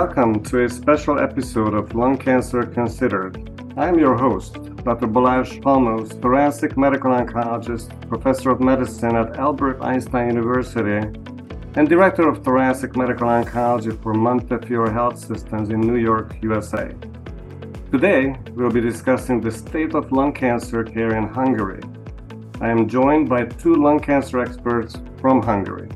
Welcome to a special episode of Lung Cancer Considered. I'm your host, Dr. Balázs Palmos, thoracic medical oncologist, professor of medicine at Albert Einstein University, and director of thoracic medical oncology for Montefiore Health Systems in New York, USA. Today, we'll be discussing the state of lung cancer care in Hungary. I am joined by two lung cancer experts from Hungary.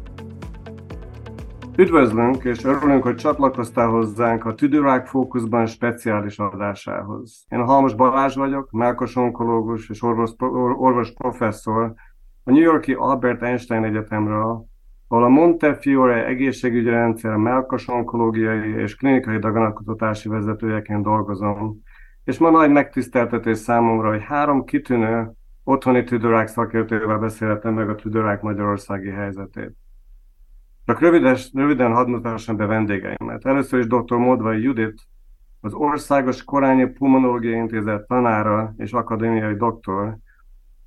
Üdvözlünk, és örülünk, hogy csatlakoztál hozzánk a Tüdőrák Fókuszban speciális adásához. Én Halmos Balázs vagyok, melkos onkológus és orvos, orvos professzor a New Yorki Albert Einstein Egyetemről, ahol a Montefiore egészségügyi rendszer melkos onkológiai és klinikai daganatkutatási vezetőjeként dolgozom, és ma nagy megtiszteltetés számomra, hogy három kitűnő otthoni tüdőrák szakértővel beszélhetem meg a tüdőrák magyarországi helyzetét. Csak rövides, röviden hadd mutassam be vendégeimet. Először is dr. Modvai Judit, az Országos Korányi Pulmonológiai Intézet tanára és akadémiai doktor.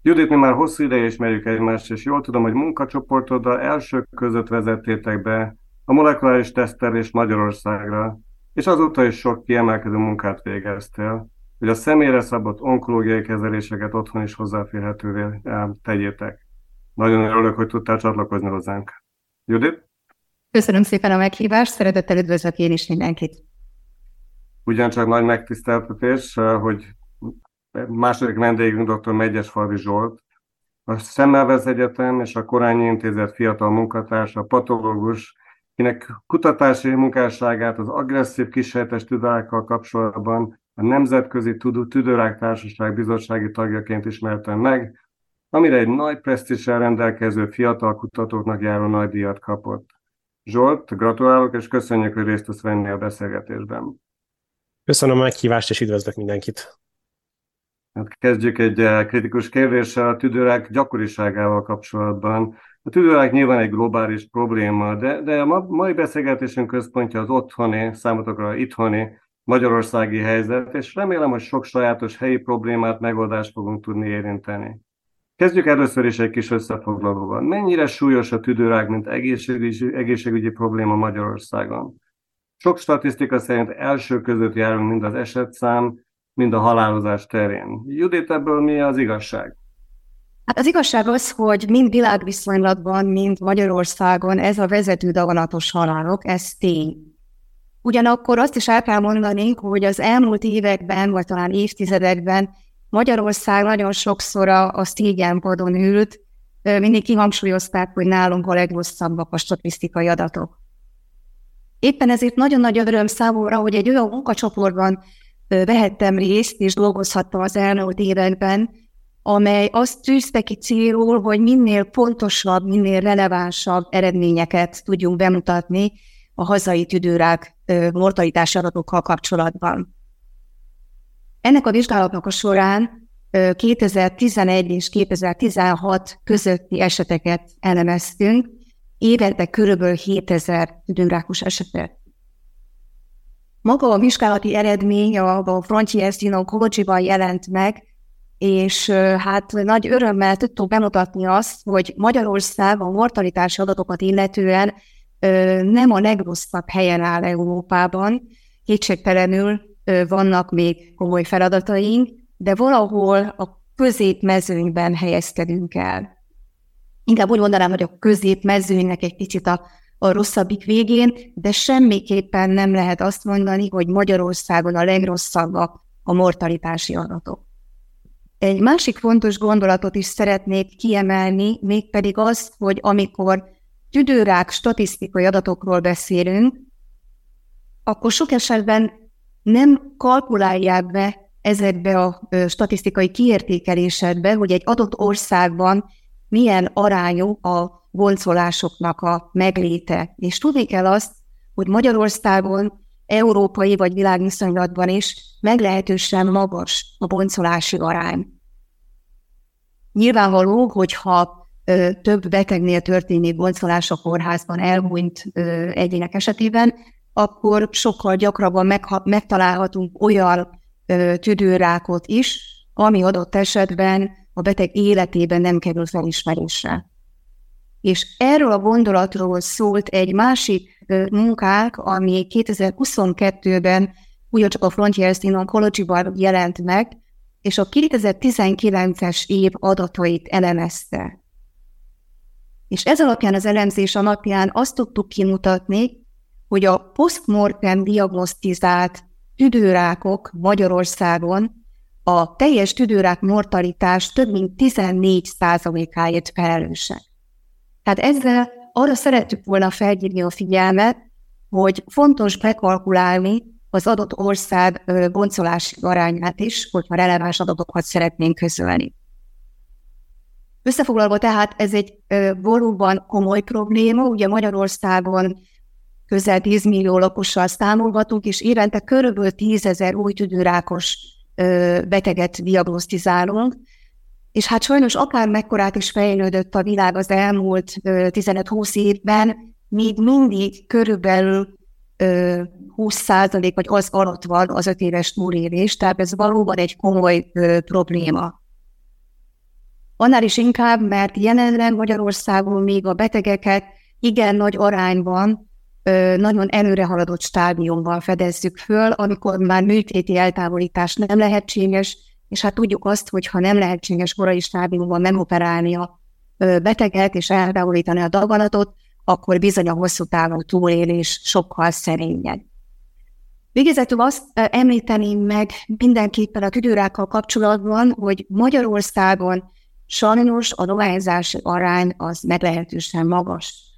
Judit, mi már hosszú ideje ismerjük egymást, és jól tudom, hogy munkacsoportoddal elsők között vezettétek be a molekuláris tesztelés Magyarországra, és azóta is sok kiemelkedő munkát végeztél, hogy a személyre szabott onkológiai kezeléseket otthon is hozzáférhetővé eh, tegyétek. Nagyon örülök, hogy tudtál csatlakozni hozzánk. Judit? Köszönöm szépen a meghívást, szeretettel üdvözlök én is mindenkit. Ugyancsak nagy megtiszteltetés, eh, hogy második vendégünk dr. Megyesfalvi Zsolt, a Szemmelvez Egyetem és a Korányi Intézet fiatal munkatársa, patológus, kinek kutatási munkásságát az agresszív kísérletes tüdőrákkal kapcsolatban a Nemzetközi Tüdőrák Társaság bizottsági tagjaként ismertem meg, amire egy nagy presztíssel rendelkező fiatal kutatóknak járó nagy díjat kapott. Zsolt, gratulálok, és köszönjük, hogy részt tudsz venni a beszélgetésben. Köszönöm a meghívást, és üdvözlök mindenkit. Hát kezdjük egy eh, kritikus kérdéssel a tüdőrák gyakoriságával kapcsolatban. A tüdőrák nyilván egy globális probléma, de, de a mai beszélgetésünk központja az otthoni, számotokra itthoni magyarországi helyzet, és remélem, hogy sok sajátos helyi problémát, megoldást fogunk tudni érinteni. Kezdjük először is egy kis összefoglalóval. Mennyire súlyos a tüdőrák, mint egészségügyi, egészségügyi probléma Magyarországon? Sok statisztika szerint első között járunk mind az esetszám, mind a halálozás terén. Judit, ebből mi az igazság? Hát az igazság az, hogy mind világviszonylatban, mind Magyarországon ez a vezető daganatos halálok, ez tény. Ugyanakkor azt is el kell mondani, hogy az elmúlt években, vagy talán évtizedekben Magyarország nagyon sokszor a, a szégyenpadon ült, mindig kihangsúlyozták, hogy nálunk a legrosszabbak a statisztikai adatok. Éppen ezért nagyon nagy öröm számomra, hogy egy olyan munkacsoportban vehettem részt, és dolgozhattam az elmúlt években, amely azt tűzte ki célul, hogy minél pontosabb, minél relevánsabb eredményeket tudjunk bemutatni a hazai tüdőrák mortalitási adatokkal kapcsolatban. Ennek a vizsgálatnak a során 2011 és 2016 közötti eseteket elemeztünk, évente körülbelül 7000 tüdőrákos esetet. Maga a vizsgálati eredmény a in oncology jelent meg, és hát nagy örömmel tudtuk bemutatni azt, hogy Magyarország a mortalitási adatokat illetően nem a legrosszabb helyen áll Európában, kétségtelenül vannak még komoly feladataink, de valahol a középmezőnyben helyezkedünk el. Inkább úgy mondanám, hogy a középmezőnynek egy kicsit a, a rosszabbik végén, de semmiképpen nem lehet azt mondani, hogy Magyarországon a legrosszabbak a mortalitási adatok. Egy másik fontos gondolatot is szeretnék kiemelni, mégpedig az, hogy amikor tüdőrák statisztikai adatokról beszélünk, akkor sok esetben nem kalkulálják be ezekbe a statisztikai kiértékelésekbe, hogy egy adott országban milyen arányú a boncolásoknak a megléte. És tudni kell azt, hogy Magyarországon európai vagy világviszonylatban is meglehetősen magas a boncolási arány. Nyilvánvaló, hogyha ö, több betegnél történik boncolás a kórházban elhunyt egyének esetében, akkor sokkal gyakrabban megha- megtalálhatunk olyan tüdőrákot is, ami adott esetben a beteg életében nem kerül felismerésre. És erről a gondolatról szólt egy másik munkák, ami 2022-ben ugyancsak a Frontiers in Oncology-ban jelent meg, és a 2019-es év adatait elemezte. És ez alapján, az elemzés alapján azt tudtuk kimutatni, hogy a postmortem diagnosztizált tüdőrákok Magyarországon a teljes tüdőrák mortalitás több mint 14% áért felelősek. Tehát ezzel arra szerettük volna felhívni a figyelmet, hogy fontos bekalkulálni az adott ország boncolási arányát is, hogyha releváns adatokat szeretnénk közölni. Összefoglalva tehát ez egy valóban komoly probléma, ugye Magyarországon közel 10 millió lakossal számolgatunk, és évente körülbelül 10 ezer új tüdőrákos beteget diagnosztizálunk, és hát sajnos akár mekkorát is fejlődött a világ az elmúlt 15-20 évben, még mindig körülbelül 20 vagy az alatt van az öt éves túlélés, tehát ez valóban egy komoly probléma. Annál is inkább, mert jelenleg Magyarországon még a betegeket igen nagy arányban nagyon előre haladott stádiumban fedezzük föl, amikor már műtéti eltávolítás nem lehetséges, és hát tudjuk azt, hogy ha nem lehetséges korai stádiumban megoperálni a beteget és eltávolítani a daganatot, akkor bizony a hosszú távú túlélés sokkal szerényebb. Végezetül azt említeném meg mindenképpen a tüdőrákkal kapcsolatban, hogy Magyarországon sajnos a dohányzási arány az meglehetősen magas.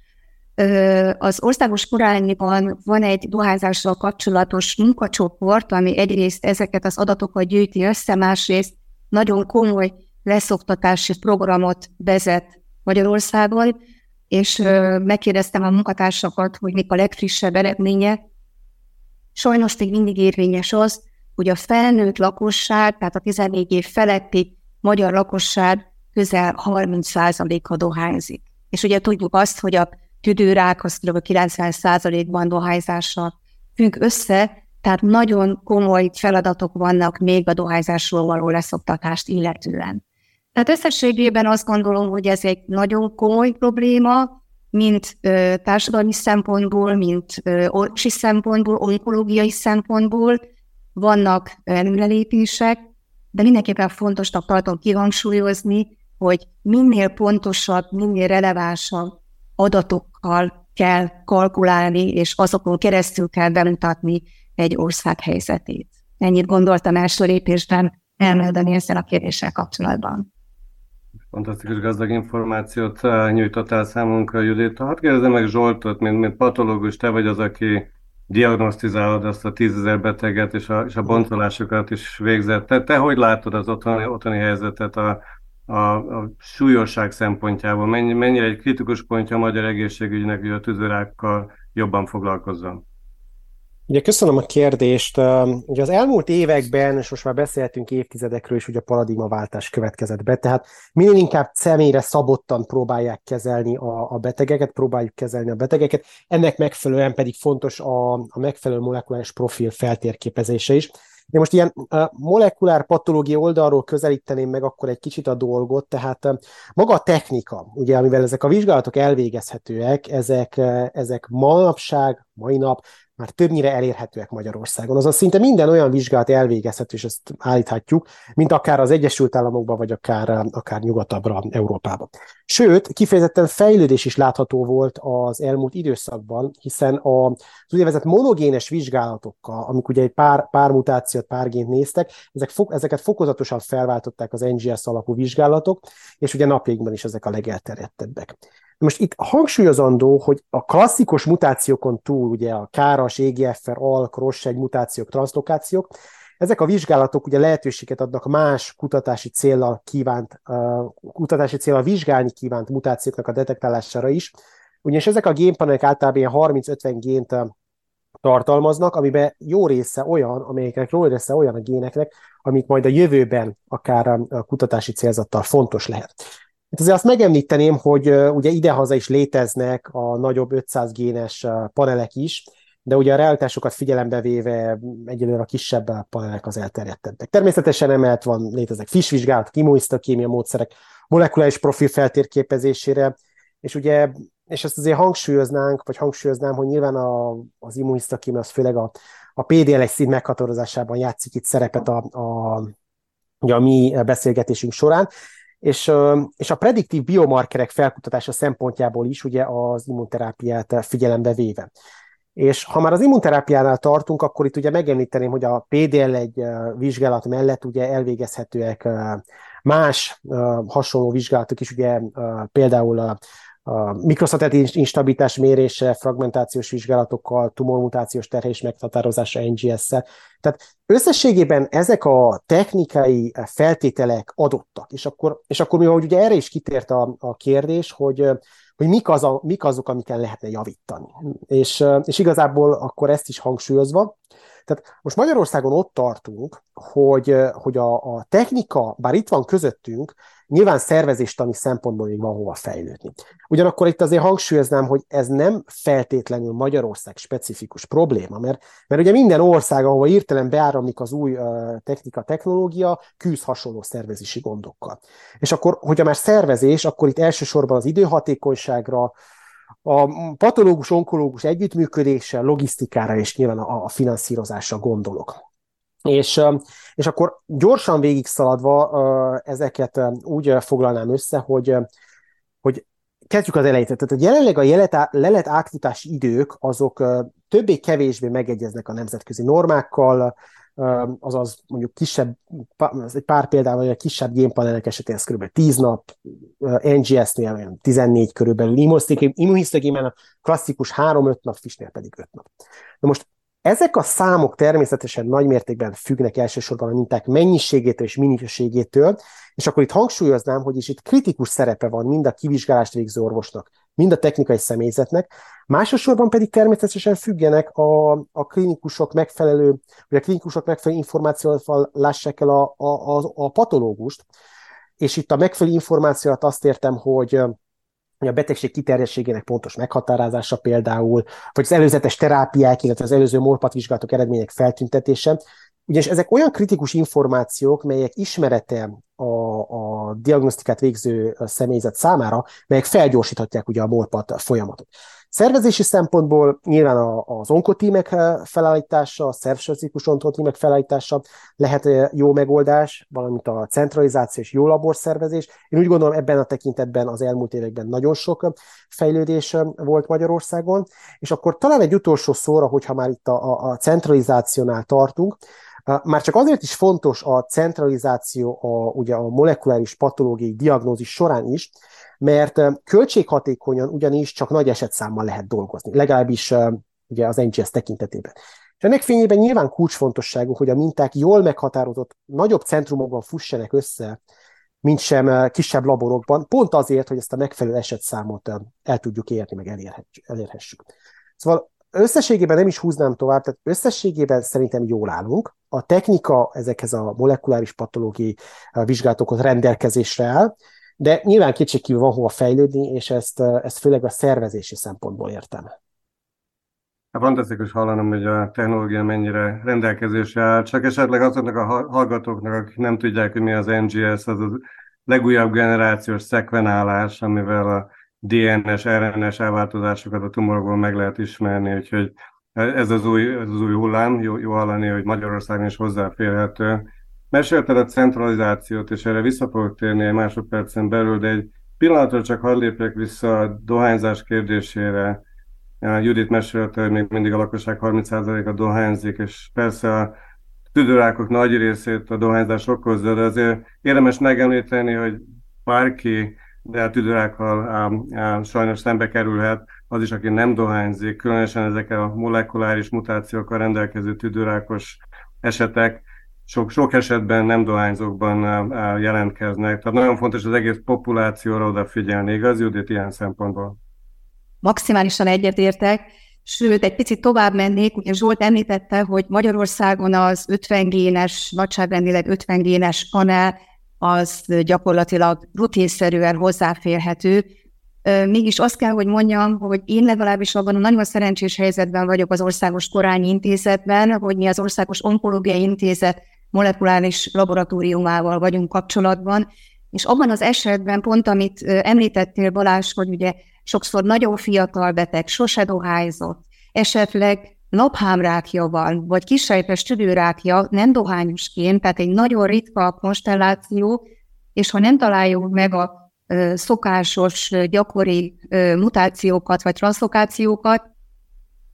Az országos korányiban van egy dohányzással kapcsolatos munkacsoport, ami egyrészt ezeket az adatokat gyűjti össze, másrészt nagyon komoly leszoktatási programot vezet Magyarországon, és megkérdeztem a munkatársakat, hogy mik a legfrissebb eredménye. Sajnos még mindig érvényes az, hogy a felnőtt lakosság, tehát a 14 év feletti magyar lakosság közel 30%-a dohányzik. És ugye tudjuk azt, hogy a tüdőrák az kb. 90%-ban dohányzással függ össze, tehát nagyon komoly feladatok vannak még a dohányzásról való leszoktatást illetően. Tehát összességében azt gondolom, hogy ez egy nagyon komoly probléma, mint ö, társadalmi szempontból, mint orvosi szempontból, onkológiai szempontból. Vannak előrelépések, de mindenképpen fontosnak tartom kihangsúlyozni, hogy minél pontosabb, minél relevánsabb adatokkal kell kalkulálni, és azokon keresztül kell bemutatni egy ország helyzetét. Ennyit gondoltam első lépésben elmeldeni ezzel a kérdéssel kapcsolatban. Fantasztikus gazdag információt eh, nyújtottál számunkra, Judit. Hadd kérdezem meg Zsoltot, mint, mint patológus, te vagy az, aki diagnosztizálod azt a tízezer beteget, és a, és a boncolásokat is végzett. Te, te hogy látod az otthoni, otthoni helyzetet a, a, a súlyosság szempontjából? Mennyi, mennyire egy kritikus pontja a magyar egészségügynek, hogy a tüzőrákkal jobban foglalkozzon? Ugye köszönöm a kérdést. Ugye az elmúlt években, és most már beszéltünk évtizedekről is, hogy a paradigmaváltás következett be, tehát minél inkább személyre szabottan próbálják kezelni a, a betegeket, próbáljuk kezelni a betegeket, ennek megfelelően pedig fontos a, a megfelelő molekuláris profil feltérképezése is. Én most ilyen molekulár patológia oldalról közelíteném meg akkor egy kicsit a dolgot, tehát maga a technika, ugye, amivel ezek a vizsgálatok elvégezhetőek, ezek, ezek manapság, mai nap már többnyire elérhetőek Magyarországon. Azaz szinte minden olyan vizsgálat elvégezhető, és ezt állíthatjuk, mint akár az Egyesült Államokban, vagy akár, akár nyugatabbra Európában. Sőt, kifejezetten fejlődés is látható volt az elmúlt időszakban, hiszen az úgynevezett monogénes vizsgálatokkal, amik ugye egy pár, pár mutációt, pár gént néztek, ezek, ezeket fokozatosan felváltották az NGS alapú vizsgálatok, és ugye napjainkban is ezek a legelterjedtebbek. Most itt hangsúlyozandó, hogy a klasszikus mutációkon túl, ugye a káras, EGFR, ALK, ROS1 mutációk, transzlokációk, ezek a vizsgálatok ugye lehetőséget adnak más kutatási célra kívánt, uh, kutatási célra vizsgálni kívánt mutációknak a detektálására is, ugyanis ezek a génpanelek általában 30-50 gént tartalmaznak, amiben jó része olyan, amelyeknek jó része olyan a géneknek, amik majd a jövőben akár a kutatási célzattal fontos lehet. Hát azért azt megemlíteném, hogy ugye idehaza is léteznek a nagyobb 500 génes panelek is, de ugye a realitásokat figyelembe véve egyelőre a kisebb panelek az elterjedtebbek. Természetesen emellett van, léteznek FISH vizsgálat, immunisztokémia módszerek, molekuláris profil feltérképezésére, és ugye és ezt azért hangsúlyoznánk, vagy hangsúlyoznám, hogy nyilván a, az immunisztakim az főleg a, a PDL-1 szín meghatározásában játszik itt szerepet a, a, a mi beszélgetésünk során, és, és a prediktív biomarkerek felkutatása szempontjából is ugye az immunterápiát figyelembe véve. És ha már az immunterápiánál tartunk, akkor itt ugye megemlíteném, hogy a PDL1 vizsgálat mellett ugye elvégezhetőek más hasonló vizsgálatok is, ugye például a a mikroszatellit instabilitás mérése, fragmentációs vizsgálatokkal, tumormutációs terhelés meghatározása NGS-szel. Tehát összességében ezek a technikai feltételek adottak, és akkor, és akkor mi, hogy ugye erre is kitért a, a kérdés, hogy, hogy mik, az a, mik azok, amiken lehetne javítani. És, és igazából akkor ezt is hangsúlyozva, tehát most Magyarországon ott tartunk, hogy, hogy a, a technika, bár itt van közöttünk, nyilván szervezéstani szempontból még van hova fejlődni. Ugyanakkor itt azért hangsúlyoznám, hogy ez nem feltétlenül Magyarország specifikus probléma, mert, mert ugye minden ország, ahova írtelen beáramlik az új uh, technika, technológia, küzd hasonló szervezési gondokkal. És akkor, hogyha már szervezés, akkor itt elsősorban az időhatékonyságra, a patológus-onkológus együttműködéssel, logisztikára és nyilván a, a finanszírozásra gondolok. És, és akkor gyorsan végig szaladva ezeket úgy foglalnám össze, hogy, hogy kezdjük az elejét. Tehát jelenleg a lelet átfutási idők azok többé-kevésbé megegyeznek a nemzetközi normákkal, azaz mondjuk kisebb, egy pár példával, a kisebb génpanelek esetén ez kb. 10 nap, NGS-nél 14 körülbelül, immunhisztogémán a klasszikus 3-5 nap, FISH-nél pedig 5 nap. Na most ezek a számok természetesen nagymértékben függnek elsősorban a minták mennyiségétől és minőségétől, és akkor itt hangsúlyoznám, hogy is itt kritikus szerepe van mind a kivizsgálást végző orvosnak, mind a technikai személyzetnek, másosorban pedig természetesen függenek a, a klinikusok megfelelő, vagy a klinikusok megfelelő információval lássák el a, a, a, a patológust, és itt a megfelelő információt azt értem, hogy a betegség kiterjedtségének pontos meghatározása például, vagy az előzetes terápiák, illetve az előző morpatvizsgálatok eredmények feltüntetése, ugyanis ezek olyan kritikus információk, melyek ismerete a, a diagnosztikát végző személyzet számára, melyek felgyorsíthatják ugye a morpat folyamatot. Szervezési szempontból nyilván az onkotímek felállítása, a szervspecifikus onkotímek felállítása lehet eh, jó megoldás, valamint a centralizáció és jó laborszervezés. Én úgy gondolom ebben a tekintetben az elmúlt években nagyon sok fejlődés volt Magyarországon, és akkor talán egy utolsó szóra, hogyha már itt a, a centralizációnál tartunk, már csak azért is fontos a centralizáció a, ugye a molekuláris patológiai diagnózis során is, mert költséghatékonyan ugyanis csak nagy esetszámmal lehet dolgozni, legalábbis ugye az NGS tekintetében. És ennek fényében nyilván kulcsfontosságú, hogy a minták jól meghatározott, nagyobb centrumokban fussenek össze, mint sem kisebb laborokban, pont azért, hogy ezt a megfelelő esetszámot el tudjuk érni, meg elérhessük. Szóval összességében nem is húznám tovább, tehát összességében szerintem jól állunk. A technika ezekhez a molekuláris patológiai vizsgálatokhoz rendelkezésre áll, de nyilván kétségkívül van hova fejlődni, és ezt, ezt főleg a szervezési szempontból értem. Hát fantasztikus hallanom, hogy a technológia mennyire rendelkezésre áll, csak esetleg azoknak a hallgatóknak, akik nem tudják, hogy mi az NGS, az a legújabb generációs szekvenálás, amivel a DNS, RNS elváltozásokat a tumorokból meg lehet ismerni, úgyhogy ez az új, ez az új hullám, jó, jó hallani, hogy Magyarországon is hozzáférhető. Mesélted a centralizációt, és erre vissza fogok térni egy másodpercen belül, de egy pillanatra csak hadd lépjek vissza a dohányzás kérdésére. Judit mesélte, hogy még mindig a lakosság 30%-a dohányzik, és persze a tüdőrákok nagy részét a dohányzás okozza, de azért érdemes megemlíteni, hogy bárki, de a tüdőrákkal ám, sajnos szembe kerülhet, az is, aki nem dohányzik, különösen ezek a molekuláris mutációkkal rendelkező tüdőrákos esetek, sok, sok esetben nem dohányzókban jelentkeznek. Tehát nagyon fontos az egész populációra odafigyelni, igaz, Judit, ilyen szempontból? Maximálisan egyetértek, sőt, egy picit tovább mennék, ugye Zsolt említette, hogy Magyarországon az 50 génes, nagyságrendileg 50 génes panel, az gyakorlatilag rutinszerűen hozzáférhető, Mégis azt kell, hogy mondjam, hogy én legalábbis abban a nagyon szerencsés helyzetben vagyok az Országos Korányi Intézetben, hogy mi az Országos Onkológiai Intézet molekuláris laboratóriumával vagyunk kapcsolatban, és abban az esetben pont, amit említettél Balázs, hogy ugye sokszor nagyon fiatal beteg, sose dohányzott, esetleg naphámrákja van, vagy kisejtes tüdőrákja, nem dohányosként, tehát egy nagyon ritka konstelláció, és ha nem találjuk meg a szokásos, gyakori mutációkat vagy transzlokációkat,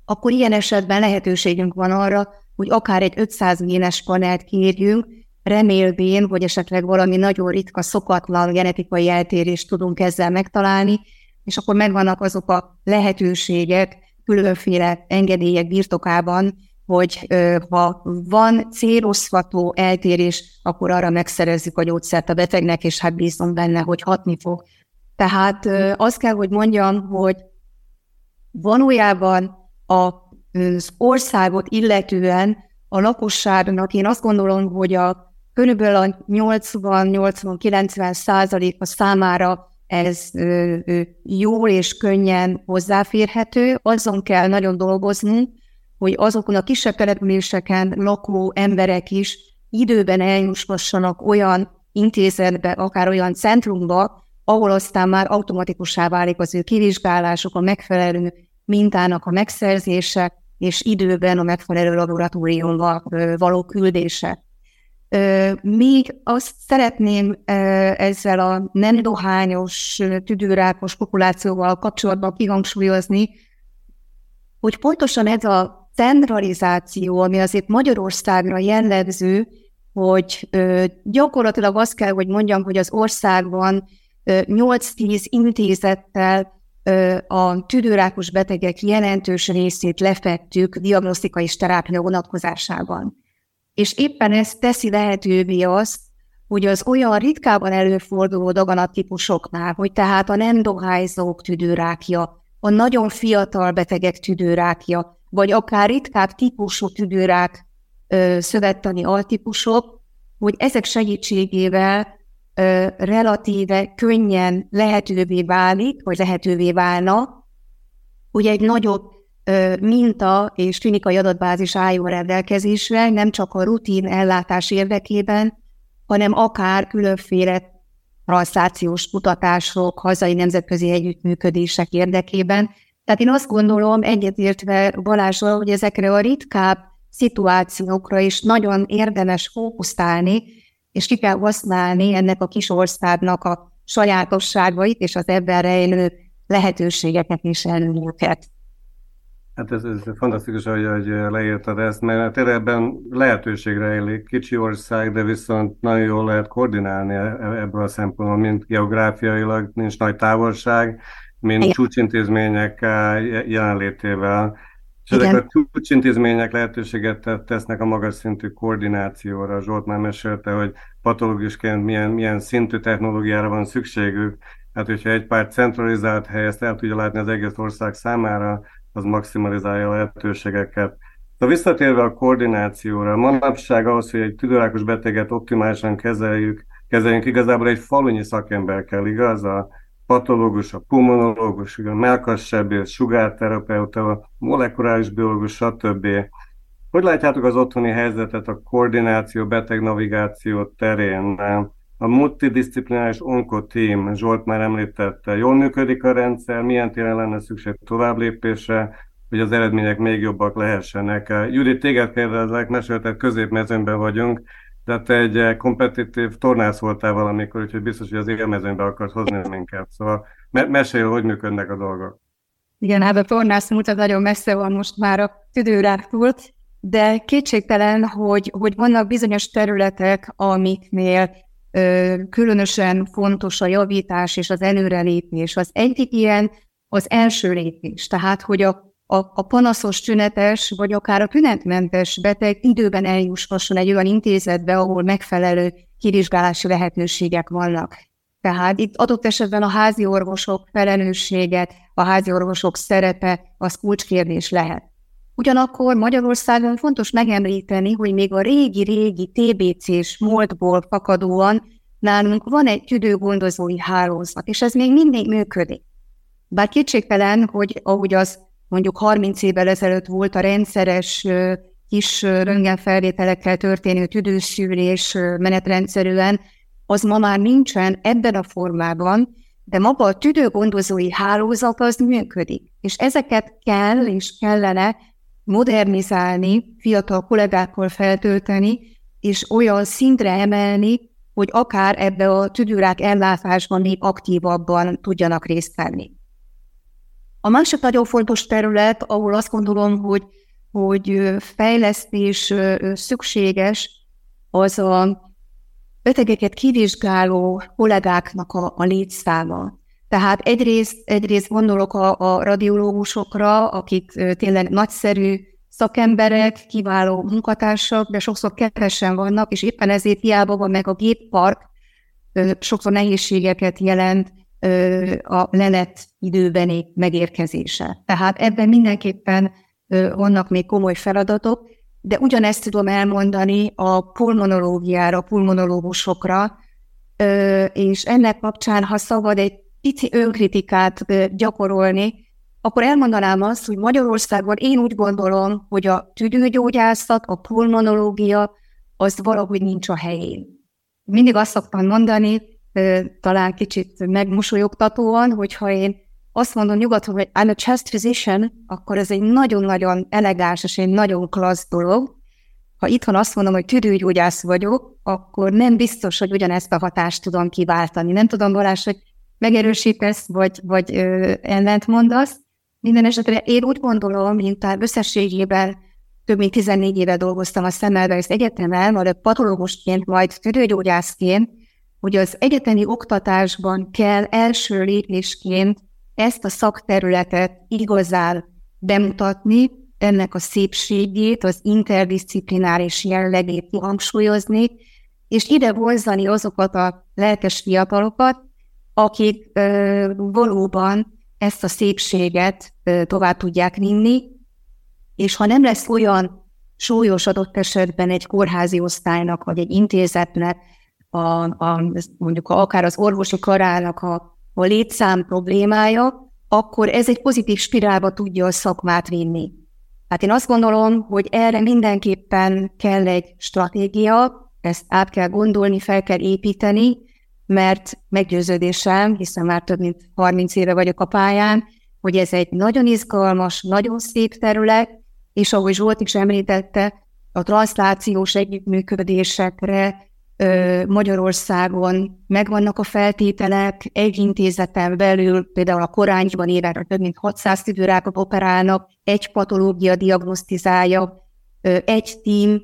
akkor ilyen esetben lehetőségünk van arra, hogy akár egy 500 génes panelt kérjünk, remélvén, hogy esetleg valami nagyon ritka, szokatlan genetikai eltérést tudunk ezzel megtalálni, és akkor megvannak azok a lehetőségek különféle engedélyek birtokában, hogy ha van céloszvató eltérés, akkor arra megszerezzük a gyógyszert a betegnek, és hát bízom benne, hogy hatni fog. Tehát azt kell, hogy mondjam, hogy valójában az országot illetően a lakosságnak én azt gondolom, hogy a körülbelül a 80-80-90 százalék a számára ez jól és könnyen hozzáférhető, azon kell nagyon dolgozni, hogy azokon a kisebb településeken lakó emberek is időben eljussanak olyan intézetbe, akár olyan centrumba, ahol aztán már automatikussá válik az ő kivizsgálások, a megfelelő mintának a megszerzése, és időben a megfelelő laboratóriumba való küldése. Még azt szeretném ezzel a nem dohányos tüdőrákos populációval kapcsolatban kihangsúlyozni, hogy pontosan ez a centralizáció, ami azért Magyarországra jellemző, hogy gyakorlatilag azt kell, hogy mondjam, hogy az országban 8-10 intézettel a tüdőrákos betegek jelentős részét lefettük diagnosztikai és terápia vonatkozásában. És éppen ez teszi lehetővé azt, hogy az olyan ritkában előforduló daganattípusoknál, hogy tehát a nem dohányzók tüdőrákja, a nagyon fiatal betegek tüdőrákja, vagy akár ritkább típusú tüdőrák, szövettani altípusok, hogy ezek segítségével ö, relatíve könnyen lehetővé válik, vagy lehetővé válna, hogy egy nagyobb ö, minta és klinikai adatbázis álljon rendelkezésre, nem csak a rutin ellátás érdekében, hanem akár különféle transzlációs kutatások, hazai nemzetközi együttműködések érdekében, tehát én azt gondolom, egyetértve Balázsral, hogy ezekre a ritkább szituációkra is nagyon érdemes fókuszálni, és ki kell használni ennek a kis országnak a sajátosságait és az ebben rejlő lehetőségeket és előnyöket. Hát ez, ez fantasztikus, hogy, hogy leírtad ezt, mert tényleg ebben lehetőség rejlik. Kicsi ország, de viszont nagyon jól lehet koordinálni e, e, ebből a szempontból, mint geográfiailag nincs nagy távolság, mint Igen. csúcsintézmények jelenlétével. És Igen. ezek a csúcsintézmények lehetőséget tesznek a magas szintű koordinációra. Zsolt már mesélte, hogy patológusként milyen, milyen szintű technológiára van szükségük. Hát, hogyha egy pár centralizált hely ezt el tudja látni az egész ország számára, az maximalizálja a lehetőségeket. De visszatérve a koordinációra, manapság ahhoz, hogy egy tüdőrákos beteget optimálisan kezeljük, kezeljünk, igazából egy falunyi szakember kell, igaz? A patológus, a pulmonológus, a melkassebész, sugárterapeuta, molekuláris biológus, stb. Hogy látjátok az otthoni helyzetet a koordináció, betegnavigáció terén? A multidisciplináris onkotím, Zsolt már említette, jól működik a rendszer, milyen téren lenne szükség tovább lépésre, hogy az eredmények még jobbak lehessenek. Judit, téged kérdezlek, mesélted, középmezőnben vagyunk, tehát egy kompetitív tornász voltál valamikor, úgyhogy biztos, hogy az élmezőnybe akart hozni minket. Szóval me- mesélj, hogy működnek a dolgok. Igen, hát a tornász mutat nagyon messze van most már a tüdőráktól, de kétségtelen, hogy, hogy vannak bizonyos területek, amiknél különösen fontos a javítás és az előrelépés. Az egyik ilyen az első lépés, tehát hogy a a, a panaszos tünetes, vagy akár a tünetmentes beteg időben eljussasson egy olyan intézetbe, ahol megfelelő kivizsgálási lehetőségek vannak. Tehát itt adott esetben a házi orvosok felelőssége, a házi orvosok szerepe az kulcskérdés lehet. Ugyanakkor Magyarországon fontos megemlíteni, hogy még a régi-régi TBC-s múltból fakadóan nálunk van egy tüdőgondozói hálózat, és ez még mindig működik. Bár kétségtelen, hogy ahogy az mondjuk 30 évvel ezelőtt volt a rendszeres kis röntgenfelvételekkel történő tüdőszűrés menetrendszerűen, az ma már nincsen ebben a formában, de maga a tüdőgondozói hálózat az működik. És ezeket kell és kellene modernizálni, fiatal kollégákkal feltölteni, és olyan szintre emelni, hogy akár ebbe a tüdőrák ellátásban még aktívabban tudjanak részt venni. A másik nagyon fontos terület, ahol azt gondolom, hogy, hogy fejlesztés szükséges, az a betegeket kivizsgáló kollégáknak a, a létszáma. Tehát egyrészt, egyrészt gondolok a, a radiológusokra, akik tényleg nagyszerű szakemberek, kiváló munkatársak, de sokszor kevesen vannak, és éppen ezért hiába van meg a géppark, sokszor nehézségeket jelent a lelet időbeni megérkezése. Tehát ebben mindenképpen vannak még komoly feladatok, de ugyanezt tudom elmondani a pulmonológiára, pulmonológusokra, és ennek kapcsán, ha szabad egy pici önkritikát gyakorolni, akkor elmondanám azt, hogy Magyarországon én úgy gondolom, hogy a tüdőgyógyászat, a pulmonológia az valahogy nincs a helyén. Mindig azt szoktam mondani, talán kicsit megmosolyogtatóan, hogyha én azt mondom nyugodtan, hogy I'm a chest physician, akkor ez egy nagyon-nagyon elegáns és egy nagyon klassz dolog. Ha itthon azt mondom, hogy tüdőgyógyász vagyok, akkor nem biztos, hogy ugyanezt a hatást tudom kiváltani. Nem tudom, Balázs, hogy megerősítesz, vagy, vagy ö, ellent mondasz. Minden esetre én úgy gondolom, miután összességében több mint 14 éve dolgoztam a Semmelweis Egyetemen, majd patológusként, majd tüdőgyógyászként, hogy az egyetemi oktatásban kell első lépésként ezt a szakterületet igazán bemutatni, ennek a szépségét, az interdisziplináris jellegét hangsúlyozni, és ide vonzani azokat a lelkes fiatalokat, akik ö, valóban ezt a szépséget ö, tovább tudják vinni, és ha nem lesz olyan súlyos adott esetben egy kórházi osztálynak, vagy egy intézetnek, a, a, mondjuk akár az orvosi karának a a létszám problémája, akkor ez egy pozitív spirálba tudja a szakmát vinni. Hát én azt gondolom, hogy erre mindenképpen kell egy stratégia, ezt át kell gondolni, fel kell építeni, mert meggyőződésem, hiszen már több mint 30 éve vagyok a pályán, hogy ez egy nagyon izgalmas, nagyon szép terület, és ahogy Zsolt is említette, a transzlációs együttműködésekre, Magyarországon megvannak a feltételek, egy intézeten belül, például a korányban évekre több mint 600 tüdőrákot operálnak, egy patológia diagnosztizálja, egy tím,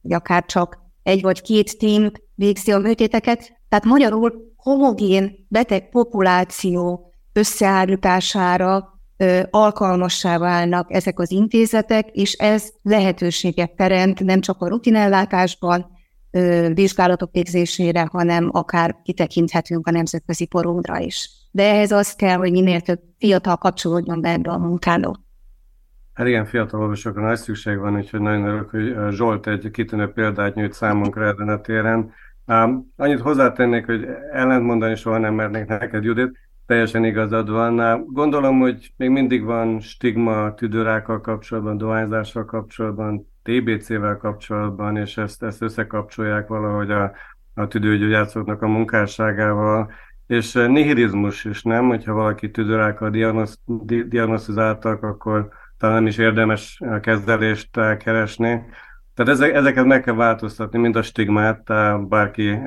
vagy akár csak egy vagy két tím végzi a műtéteket, tehát magyarul homogén beteg populáció összeállítására alkalmassá válnak ezek az intézetek, és ez lehetőséget teremt nem csak a rutinellátásban, vizsgálatok végzésére, hanem akár kitekinthetünk a nemzetközi porondra is. De ehhez az kell, hogy minél több fiatal kapcsolódjon be ebbe a munkába. Hát igen, fiatal olvasókra nagy szükség van, úgyhogy nagyon örülök, hogy Zsolt egy kitűnő példát nyújt számunkra ezen a téren. Um, annyit hozzátennék, hogy ellentmondani soha nem mernék neked, Judit, teljesen igazad van. Gondolom, hogy még mindig van stigma tüdőrákkal kapcsolatban, dohányzással kapcsolatban, TBC-vel kapcsolatban, és ezt, ezt összekapcsolják valahogy a, a tüdőgyógyászoknak a munkásságával, és nihilizmus is, nem? Hogyha valaki tüdőrákkal diagnosztizáltak, akkor talán nem is érdemes kezelést keresni. Tehát ezek, ezeket meg kell változtatni, mind a stigmát, bárki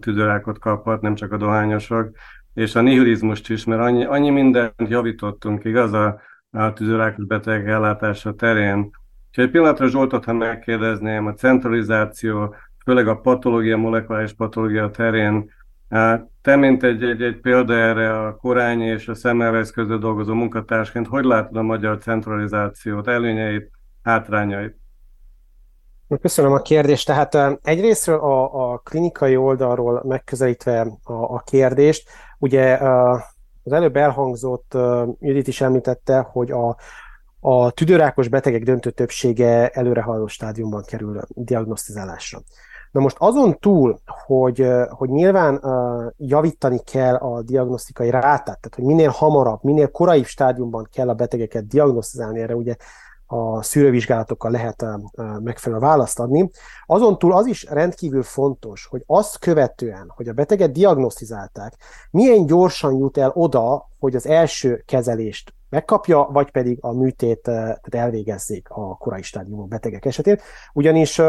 tüdőrákot kaphat, nem csak a dohányosok, és a nihilizmust is, mert annyi, annyi mindent javítottunk, igaz, a, a tüdőrákos beteg ellátása terén, és egy pillanatra Zsoltot, ha megkérdezném, a centralizáció, főleg a patológia, molekuláris patológia terén, te, mint egy, egy, egy példa erre a Korányi és a Szemmelweis között dolgozó munkatársként, hogy látod a magyar centralizációt, előnyeit, hátrányait? Köszönöm a kérdést. Tehát egyrésztről a, a klinikai oldalról megközelítve a, a kérdést, ugye az előbb elhangzott, Judit is említette, hogy a, a tüdőrákos betegek döntő többsége előrehaladó stádiumban kerül diagnosztizálásra. Na most azon túl, hogy, hogy nyilván javítani kell a diagnosztikai rátát, tehát hogy minél hamarabb, minél korai stádiumban kell a betegeket diagnosztizálni, erre ugye a szűrővizsgálatokkal lehet megfelelő választ adni. Azon túl az is rendkívül fontos, hogy azt követően, hogy a beteget diagnosztizálták, milyen gyorsan jut el oda, hogy az első kezelést megkapja, vagy pedig a műtét tehát elvégezzék a korai stádiumú betegek esetén. Ugyanis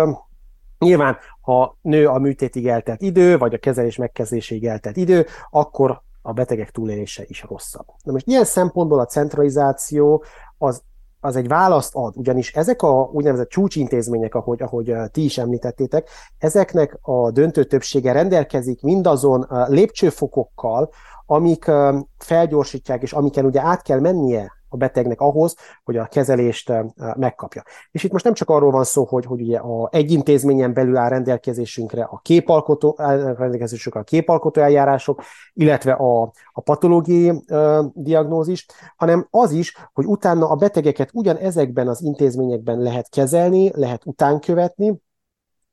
Nyilván, ha nő a műtétig eltelt idő, vagy a kezelés megkezdéséig eltelt idő, akkor a betegek túlélése is rosszabb. Na most ilyen szempontból a centralizáció az az egy választ ad, ugyanis ezek a úgynevezett csúcsintézmények, ahogy, ahogy ti is említettétek, ezeknek a döntő többsége rendelkezik mindazon lépcsőfokokkal, amik felgyorsítják, és amiken ugye át kell mennie a betegnek ahhoz, hogy a kezelést megkapja. És itt most nem csak arról van szó, hogy, hogy ugye a egy intézményen belül áll rendelkezésünkre a képalkotó, rendelkezésünkre a képalkotó eljárások, illetve a, a patológiai uh, diagnózis, hanem az is, hogy utána a betegeket ugyan ezekben az intézményekben lehet kezelni, lehet utánkövetni,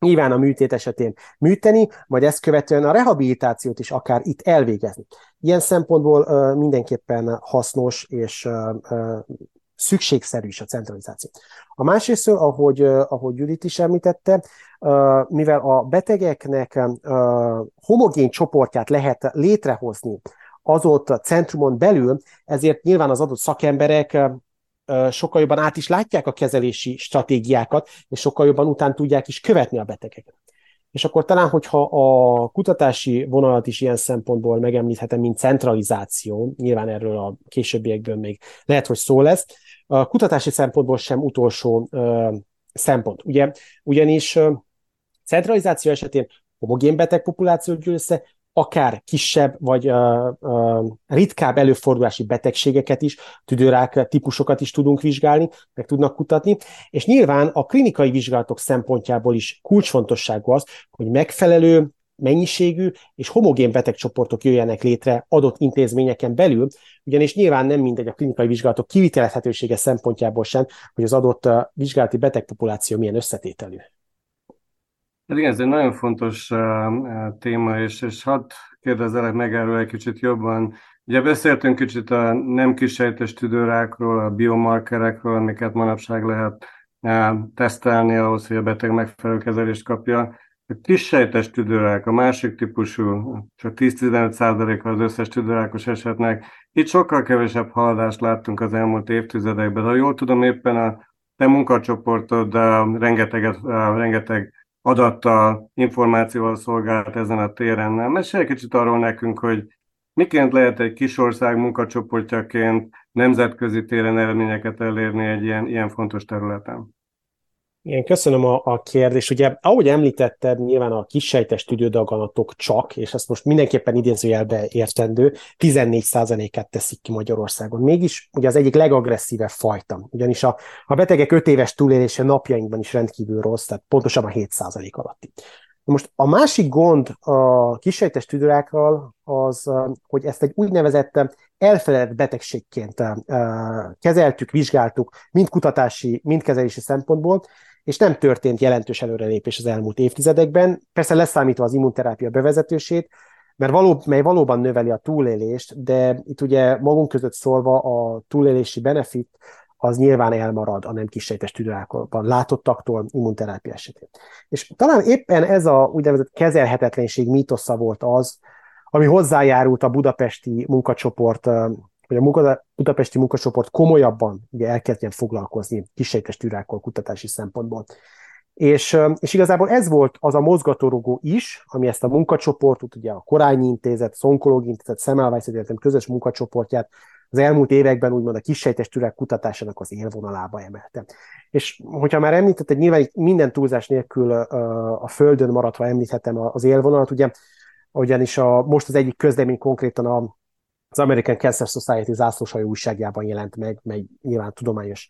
Nyilván a műtét esetén műteni, majd ezt követően a rehabilitációt is akár itt elvégezni. Ilyen szempontból uh, mindenképpen hasznos és uh, uh, szükségszerű is a centralizáció. A másrészt, ahogy, ahogy Judit is említette, mivel a betegeknek homogén csoportját lehet létrehozni az ott centrumon belül, ezért nyilván az adott szakemberek sokkal jobban át is látják a kezelési stratégiákat, és sokkal jobban után tudják is követni a betegeket. És akkor talán, hogyha a kutatási vonalat is ilyen szempontból megemlíthetem, mint centralizáció, nyilván erről a későbbiekből még lehet, hogy szó lesz, a kutatási szempontból sem utolsó uh, szempont. Ugye, ugyanis uh, centralizáció esetén homogén betegpopulációt gyűl össze, akár kisebb vagy uh, uh, ritkább előfordulási betegségeket is, tüdőrák típusokat is tudunk vizsgálni, meg tudnak kutatni, és nyilván a klinikai vizsgálatok szempontjából is kulcsfontosságú az, hogy megfelelő mennyiségű és homogén betegcsoportok jöjjenek létre adott intézményeken belül, ugyanis nyilván nem mindegy a klinikai vizsgálatok kivitelezhetősége szempontjából sem, hogy az adott vizsgálati betegpopuláció milyen összetételű. Hát igen, ez egy nagyon fontos uh, téma, és, és hadd kérdezzelek meg erről egy kicsit jobban. Ugye beszéltünk kicsit a nem kisejtes tüdőrákról, a biomarkerekről, amiket manapság lehet uh, tesztelni ahhoz, hogy a beteg megfelelő kezelést kapja. A kissejtes tüdőrák, a másik típusú, csak 10-15%-a az összes tüdőrákos esetnek. Itt sokkal kevesebb haladást láttunk az elmúlt évtizedekben. Ha jól tudom, éppen a te munkacsoportod uh, rengeteget, uh, rengeteg adattal, információval szolgált ezen a téren. Mesélj kicsit arról nekünk, hogy miként lehet egy kis ország munkacsoportjaként nemzetközi téren eredményeket elérni egy ilyen, ilyen fontos területen? Igen, köszönöm a, a kérdést. Ugye, ahogy említetted, nyilván a kissejtes tüdődaganatok csak, és ezt most mindenképpen idézőjelbe értendő, 14%-át teszik ki Magyarországon. Mégis ugye az egyik legagresszívebb fajta, ugyanis a, a betegek 5 éves túlélése napjainkban is rendkívül rossz, tehát pontosan a 7% alatti. Most a másik gond a kisejtes tüdőrákkal az, hogy ezt egy úgynevezett elfeledett betegségként kezeltük, vizsgáltuk, mind kutatási, mind kezelési szempontból, és nem történt jelentős előrelépés az elmúlt évtizedekben, persze leszámítva az immunterápia bevezetősét, mert való, mely valóban növeli a túlélést, de itt ugye magunk között szólva a túlélési benefit az nyilván elmarad a nem kisejtes tüdőrákban látottaktól immunterápia esetén. És talán éppen ez a úgynevezett kezelhetetlenség mítosza volt az, ami hozzájárult a budapesti munkacsoport hogy a budapesti munkacsoport komolyabban ugye elkezdjen foglalkozni kisejtes tűrákkal kutatási szempontból. És, és igazából ez volt az a mozgatórugó is, ami ezt a munkacsoportot, ugye a Korányi Intézet, Szonkológi Intézet, Szemelweis Egyetem közös munkacsoportját az elmúlt években úgymond a kisejtes tűrák kutatásának az élvonalába emelte. És hogyha már említetted, nyilván minden túlzás nélkül a Földön maradva említhetem az élvonalat, ugye, ugyanis a, most az egyik közlemény konkrétan a az American Cancer Society zászlóshajó újságjában jelent meg, mely nyilván tudományos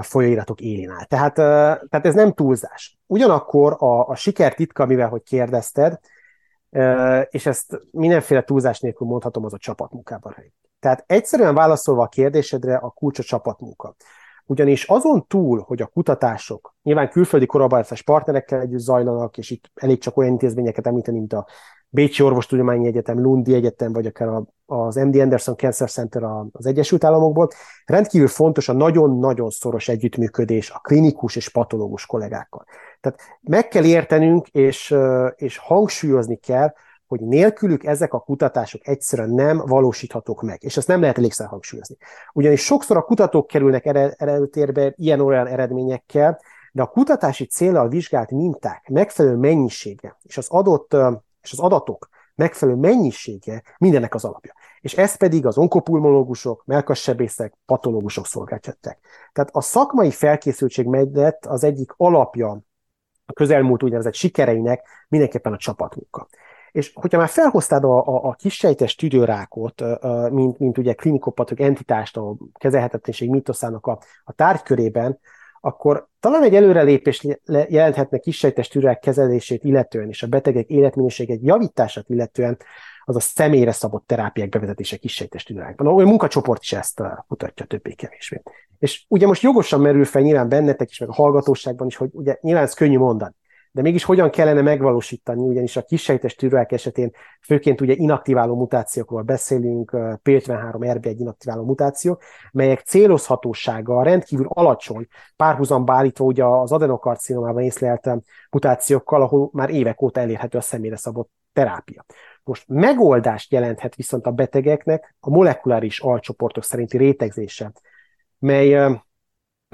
folyóiratok élén áll. Tehát, tehát ez nem túlzás. Ugyanakkor a, a siker titka, mivel hogy kérdezted, és ezt mindenféle túlzás nélkül mondhatom, az a csapatmunkában. Tehát egyszerűen válaszolva a kérdésedre, a kulcs a csapatmunka. Ugyanis azon túl, hogy a kutatások nyilván külföldi korabarcás partnerekkel együtt zajlanak, és itt elég csak olyan intézményeket említeni, mint a Bécsi Orvostudományi Egyetem, Lundi Egyetem, vagy akár az MD Anderson Cancer Center az Egyesült Államokból. Rendkívül fontos a nagyon-nagyon szoros együttműködés a klinikus és patológus kollégákkal. Tehát meg kell értenünk, és, és hangsúlyozni kell, hogy nélkülük ezek a kutatások egyszerűen nem valósíthatók meg, és ezt nem lehet elégszer hangsúlyozni. Ugyanis sokszor a kutatók kerülnek előtérbe ilyen-olyan eredményekkel, de a kutatási célral vizsgált minták megfelelő mennyisége és az adott és az adatok megfelelő mennyisége mindennek az alapja. És ezt pedig az onkopulmonológusok, melkassebészek, patológusok szolgáltatják. Tehát a szakmai felkészültség mellett az egyik alapja a közelmúlt úgynevezett sikereinek mindenképpen a csapatmunka. És hogyha már felhoztad a, a, a sejtes tüdőrákot, mint, mint ugye klinikopatok entitást a kezelhetetlenség mitoszának a, a tárgykörében, akkor talán egy előrelépés jelenthetne kisejtes tűrák kezelését illetően és a betegek életminőségek javítását illetően az a személyre szabott terápiák bevezetése kisejtes tűrákban. A munkacsoport is ezt mutatja többé-kevésbé. És ugye most jogosan merül fel nyilván bennetek is, meg a hallgatóságban is, hogy ugye nyilván ez könnyű mondani de mégis hogyan kellene megvalósítani, ugyanis a kisejtes tűrőek esetén főként ugye inaktiváló mutációkról beszélünk, P53RB egy inaktiváló mutáció, melyek célozhatósága rendkívül alacsony, párhuzamba állítva ugye az adenokarcinomában észlelt mutációkkal, ahol már évek óta elérhető a személyre szabott terápia. Most megoldást jelenthet viszont a betegeknek a molekuláris alcsoportok szerinti rétegzése, mely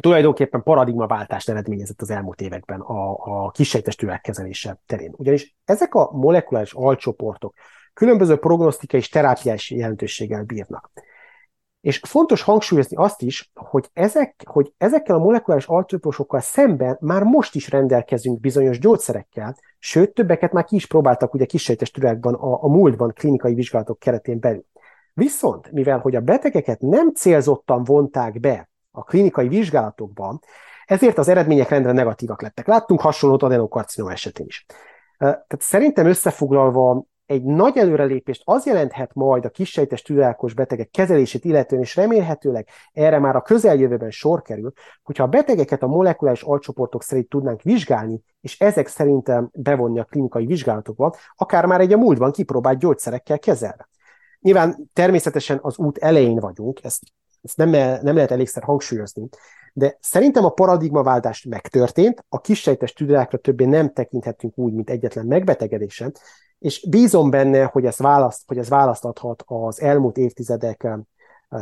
tulajdonképpen paradigmaváltást eredményezett az elmúlt években a, a kisejtes kezelése terén. Ugyanis ezek a molekuláris alcsoportok különböző prognosztikai és terápiás jelentőséggel bírnak. És fontos hangsúlyozni azt is, hogy, ezek, hogy ezekkel a molekuláris alcsoportokkal szemben már most is rendelkezünk bizonyos gyógyszerekkel, sőt, többeket már ki is próbáltak ugye kisejtes türekben a, a múltban klinikai vizsgálatok keretén belül. Viszont, mivel hogy a betegeket nem célzottan vonták be a klinikai vizsgálatokban, ezért az eredmények rendre negatívak lettek. Láttunk hasonlót adenokarcinom esetén is. Tehát szerintem összefoglalva egy nagy előrelépést az jelenthet majd a kissejtes tüdelkos betegek kezelését illetően, és remélhetőleg erre már a közeljövőben sor kerül, hogyha a betegeket a molekuláris alcsoportok szerint tudnánk vizsgálni, és ezek szerintem bevonni a klinikai vizsgálatokba, akár már egy a múltban kipróbált gyógyszerekkel kezelve. Nyilván természetesen az út elején vagyunk, ezt ezt nem, nem lehet elégszer hangsúlyozni. De szerintem a paradigmaváltás megtörtént, a kissejtes tüdelákra többé nem tekinthetünk úgy, mint egyetlen megbetegedésen, és bízom benne, hogy ez választ, hogy ez választ adhat az elmúlt évtizedek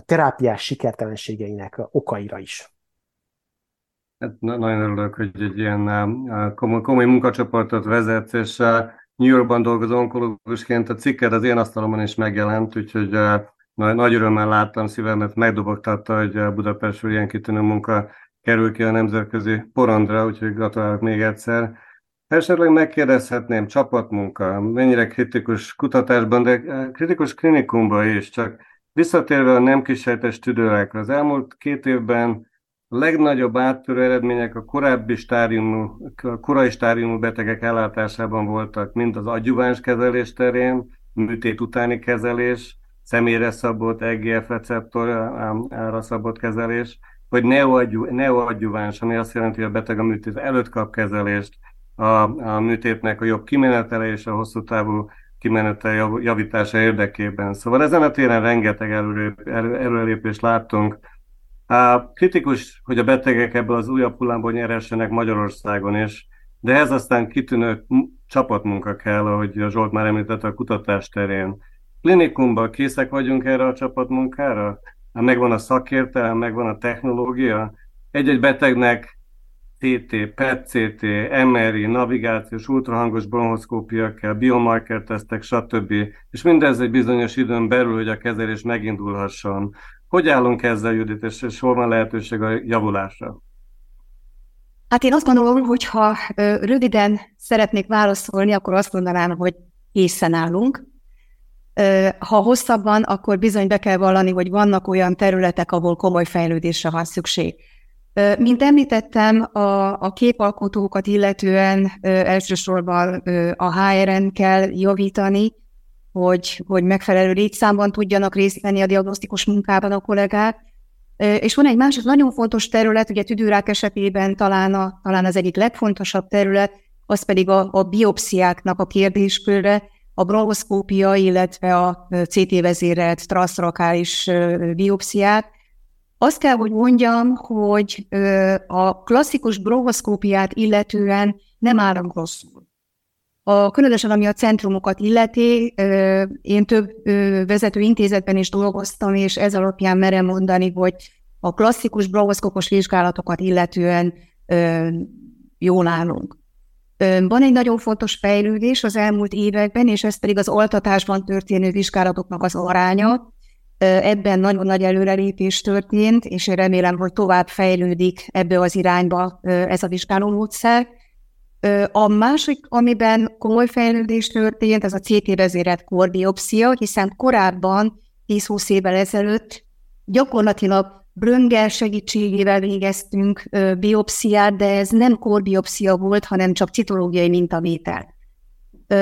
terápiás sikertelenségeinek okaira is. Hát nagyon örülök, hogy egy ilyen komoly, komoly munkacsoportot vezet, és New Yorkban dolgozó onkológusként a cikked az én asztalomon is megjelent, úgyhogy nagy, nagy örömmel láttam szívemet, megdobogtatta, hogy Budapestről ilyen kitűnő munka kerül ki a nemzetközi porondra, úgyhogy gratulálok még egyszer. Esetleg megkérdezhetném, csapatmunka, mennyire kritikus kutatásban, de eh, kritikus klinikumban is, csak visszatérve a nem kisejtes tüdőrákra. Az elmúlt két évben a legnagyobb áttörő eredmények a korábbi stádiumú, a korai stádiumú betegek ellátásában voltak, mind az adjuváns kezelés terén, műtét utáni kezelés, személyre szabott EGF receptorra szabott kezelés, vagy neoadjuváns, ami azt jelenti, hogy a beteg a műtét előtt kap kezelést, a, a műtétnek a jobb kimenetele és a hosszú távú kimenetel javítása érdekében. Szóval ezen a téren rengeteg előrelépést láttunk. A kritikus, hogy a betegek ebből az újabb hullámból nyeressenek Magyarországon is, de ez aztán kitűnő csapatmunka kell, ahogy Zsolt már említette a kutatás terén klinikumban készek vagyunk erre a csapatmunkára? Hát megvan a szakértelem, megvan a technológia. Egy-egy betegnek CT, PET-CT, MRI, navigációs, ultrahangos bronhoszkópia kell, biomarker tesztek, stb. És mindez egy bizonyos időn belül, hogy a kezelés megindulhasson. Hogy állunk ezzel, Judit, és, és hol van lehetőség a javulásra? Hát én azt gondolom, hogy ha röviden szeretnék válaszolni, akkor azt mondanám, hogy készen állunk. Ha hosszabban, akkor bizony be kell vallani, hogy vannak olyan területek, ahol komoly fejlődésre van szükség. Mint említettem, a, a képalkotókat illetően elsősorban a HR-en kell javítani, hogy, hogy megfelelő létszámban tudjanak részt venni a diagnosztikus munkában a kollégák, És van egy másik nagyon fontos terület, ugye tüdőrák esetében talán, a, talán az egyik legfontosabb terület, az pedig a, a biopsziáknak a kérdéskörre, a bronchoszkópia, illetve a CT vezérelt transzrakális biopsziák. Azt kell, hogy mondjam, hogy a klasszikus bronchoszkópiát illetően nem állunk rosszul. A, különösen ami a centrumokat illeti, én több vezető intézetben is dolgoztam, és ez alapján merem mondani, hogy a klasszikus bronchoszkópos vizsgálatokat illetően jól állunk. Van egy nagyon fontos fejlődés az elmúlt években, és ez pedig az oltatásban történő vizsgálatoknak az aránya. Ebben nagyon nagy előrelépés történt, és én remélem, hogy tovább fejlődik ebbe az irányba ez a vizsgálómódszer. A másik, amiben komoly fejlődés történt, ez a CT vezérelt korbiopszia, hiszen korábban, 10-20 évvel ezelőtt gyakorlatilag Bröngel segítségével végeztünk biopsziát, de ez nem korbiopszia volt, hanem csak citológiai mintavétel.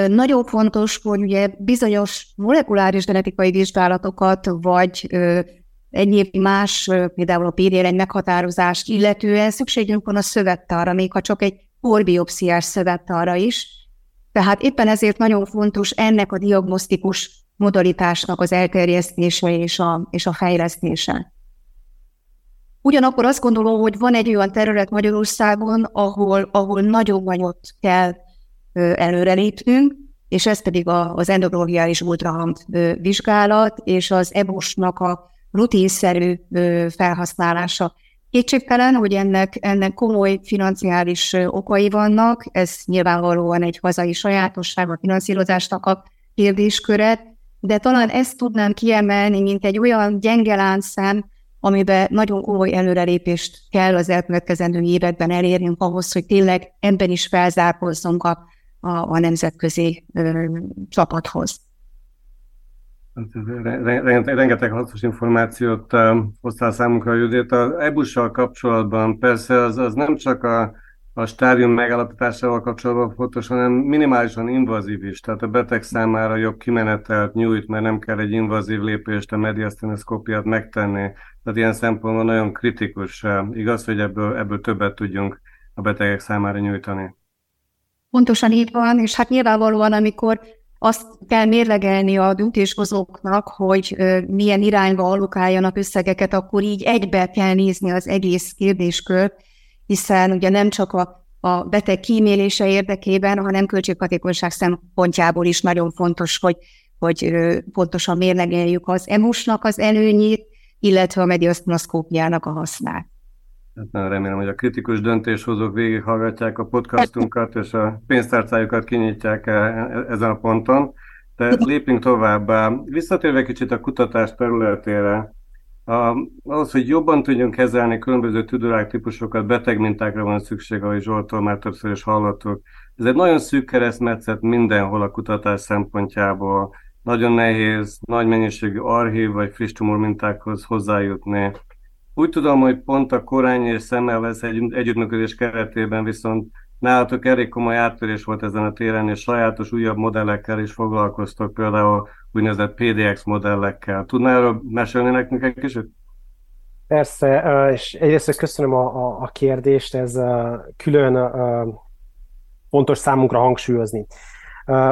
Nagyon fontos, hogy ugye bizonyos molekuláris genetikai vizsgálatokat, vagy egyéb más, például a PDL-1 meghatározást illetően szükségünk van a szövettára, még ha csak egy korbiopsziás szövettára is. Tehát éppen ezért nagyon fontos ennek a diagnosztikus modalitásnak az elterjesztése és a, és a fejlesztése. Ugyanakkor azt gondolom, hogy van egy olyan terület Magyarországon, ahol, ahol nagyon nagyot kell előrelépnünk, és ez pedig a, az endokroviális ultrahang vizsgálat és az EBOS-nak a rutinszerű felhasználása. Kétségtelen, hogy ennek, ennek komoly financiális okai vannak, ez nyilvánvalóan egy hazai sajátosság a finanszírozásnak a kérdésköre, de talán ezt tudnám kiemelni, mint egy olyan gyenge láncszem, amiben nagyon komoly előrelépést kell az elkövetkezendő években elérnünk ahhoz, hogy tényleg ebben is felzárkozzunk a, a, a nemzetközi ö, csapathoz. Rengeteg hasznos információt hoztál számunkra, Judit. Az EBUS-sal kapcsolatban persze az, az nem csak a, a stádium megállapításával kapcsolatban fontos, hanem minimálisan invazív is. Tehát a beteg számára jobb kimenetelt nyújt, mert nem kell egy invazív lépést, a mediasztenoszkópiát megtenni. Tehát ilyen szempontból nagyon kritikus. Igaz, hogy ebből, ebből többet tudjunk a betegek számára nyújtani. Pontosan így van, és hát nyilvánvalóan, amikor azt kell mérlegelni a döntéshozóknak, hogy milyen irányba allokáljanak összegeket, akkor így egybe kell nézni az egész kérdéskört, hiszen ugye nem csak a, a beteg kímélése érdekében, hanem költséghatékonyság szempontjából is nagyon fontos, hogy, hogy pontosan mérlegeljük az emusnak az előnyét, illetve a mediasztenoszkópiának a hasznát. Hát remélem, hogy a kritikus döntéshozók végighallgatják a podcastunkat, és a pénztárcájukat kinyitják e, e, ezen a ponton. De lépjünk tovább. Visszatérve kicsit a kutatás területére, ahhoz, hogy jobban tudjunk kezelni különböző tüdőrák típusokat, betegmintákra van szükség, ahogy Zsoltól már többször is hallottuk. Ez egy nagyon szűk keresztmetszet mindenhol a kutatás szempontjából. Nagyon nehéz, nagy mennyiségű archív vagy friss tumor mintákhoz hozzájutni. Úgy tudom, hogy pont a Korány és Szemmelvesz egy együttműködés keretében viszont nálatok elég komoly áttörés volt ezen a téren, és sajátos újabb modellekkel is foglalkoztok, például úgynevezett PDX modellekkel. Tudnál erről mesélni nekünk egy kicsit? Persze, és egyrészt köszönöm a, a, a kérdést, ez külön fontos számunkra hangsúlyozni.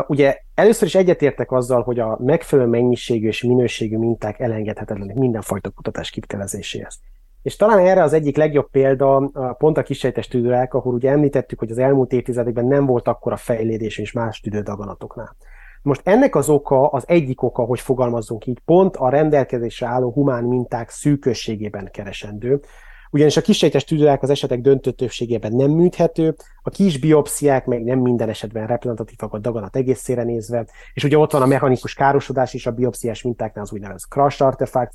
Ugye először is egyetértek azzal, hogy a megfelelő mennyiségű és minőségű minták elengedhetetlenek mindenfajta kutatás kivitelezéséhez. És talán erre az egyik legjobb példa pont a kisejtes tüdőrák, ahol ugye említettük, hogy az elmúlt évtizedekben nem volt akkora fejlődés, és más tüdődaganatoknál. Most ennek az oka, az egyik oka, hogy fogalmazzunk így, pont a rendelkezésre álló humán minták szűkösségében keresendő, ugyanis a kisejtes tüdőrák az esetek döntő többségében nem műthető, a kis biopsziák meg nem minden esetben reprezentatívak a daganat egészére nézve, és ugye ott van a mechanikus károsodás is a biopsziás mintáknál, az úgynevezett crash artefakt,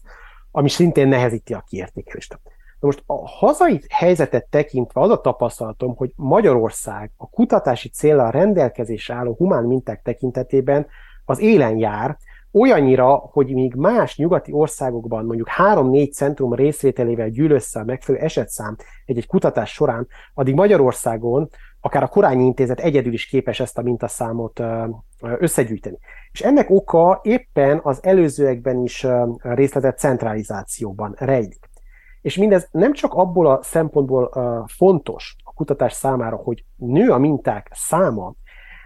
ami szintén nehezíti a kiértékelést. Na most a hazai helyzetet tekintve az a tapasztalatom, hogy Magyarország a kutatási célra rendelkezésre álló humán minták tekintetében az élen jár, olyannyira, hogy még más nyugati országokban mondjuk 3-4 centrum részvételével gyűl össze a megfelelő esetszám egy-egy kutatás során, addig Magyarországon akár a Korányi Intézet egyedül is képes ezt a mintaszámot összegyűjteni. És ennek oka éppen az előzőekben is részletett centralizációban rejlik. És mindez nem csak abból a szempontból fontos a kutatás számára, hogy nő a minták száma,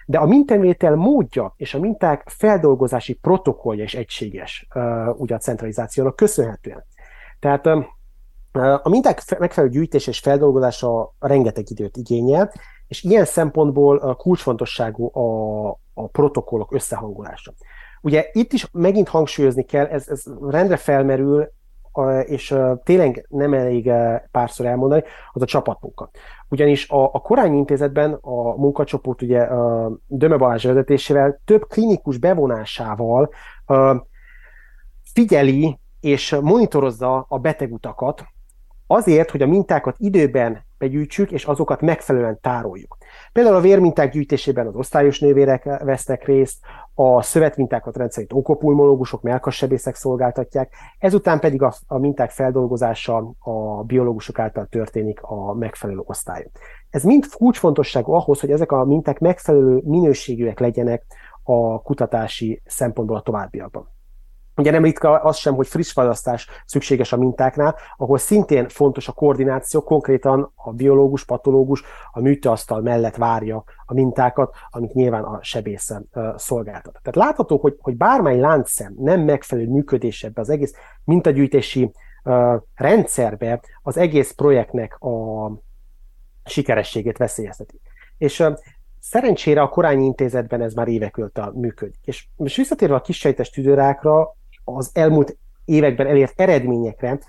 de a mintavétel módja és a minták feldolgozási protokollja is egységes ugye a centralizációnak köszönhetően. Tehát a minták megfelelő gyűjtés és feldolgozása rengeteg időt igényel, és ilyen szempontból kulcsfontosságú a, a protokollok összehangolása. Ugye itt is megint hangsúlyozni kell, ez, ez rendre felmerül, és tényleg nem elég párszor elmondani, az a csapatmunka. Ugyanis a, a Korányi Intézetben a munkacsoport ugye a Döme Balázs vezetésével több klinikus bevonásával figyeli és monitorozza a betegutakat, azért, hogy a mintákat időben begyűjtsük, és azokat megfelelően tároljuk. Például a vérminták gyűjtésében az osztályos nővérek vesznek részt, a szövetmintákat rendszerint okopulmológusok, melkassebészek szolgáltatják, ezután pedig a, a minták feldolgozása a biológusok által történik a megfelelő osztályon. Ez mind kulcsfontosságú ahhoz, hogy ezek a minták megfelelő minőségűek legyenek a kutatási szempontból a továbbiakban. Ugye nem ritka az sem, hogy friss választás szükséges a mintáknál, ahol szintén fontos a koordináció, konkrétan a biológus, patológus a műtőasztal mellett várja a mintákat, amit nyilván a sebészen szolgáltat. Tehát látható, hogy, hogy bármely láncszem nem megfelelő működés ebbe az egész mintagyűjtési rendszerbe az egész projektnek a sikerességét veszélyezteti. És Szerencsére a Korányi Intézetben ez már évek óta működik. És most visszatérve a kisejtes tüdőrákra, az elmúlt években elért eredményekre,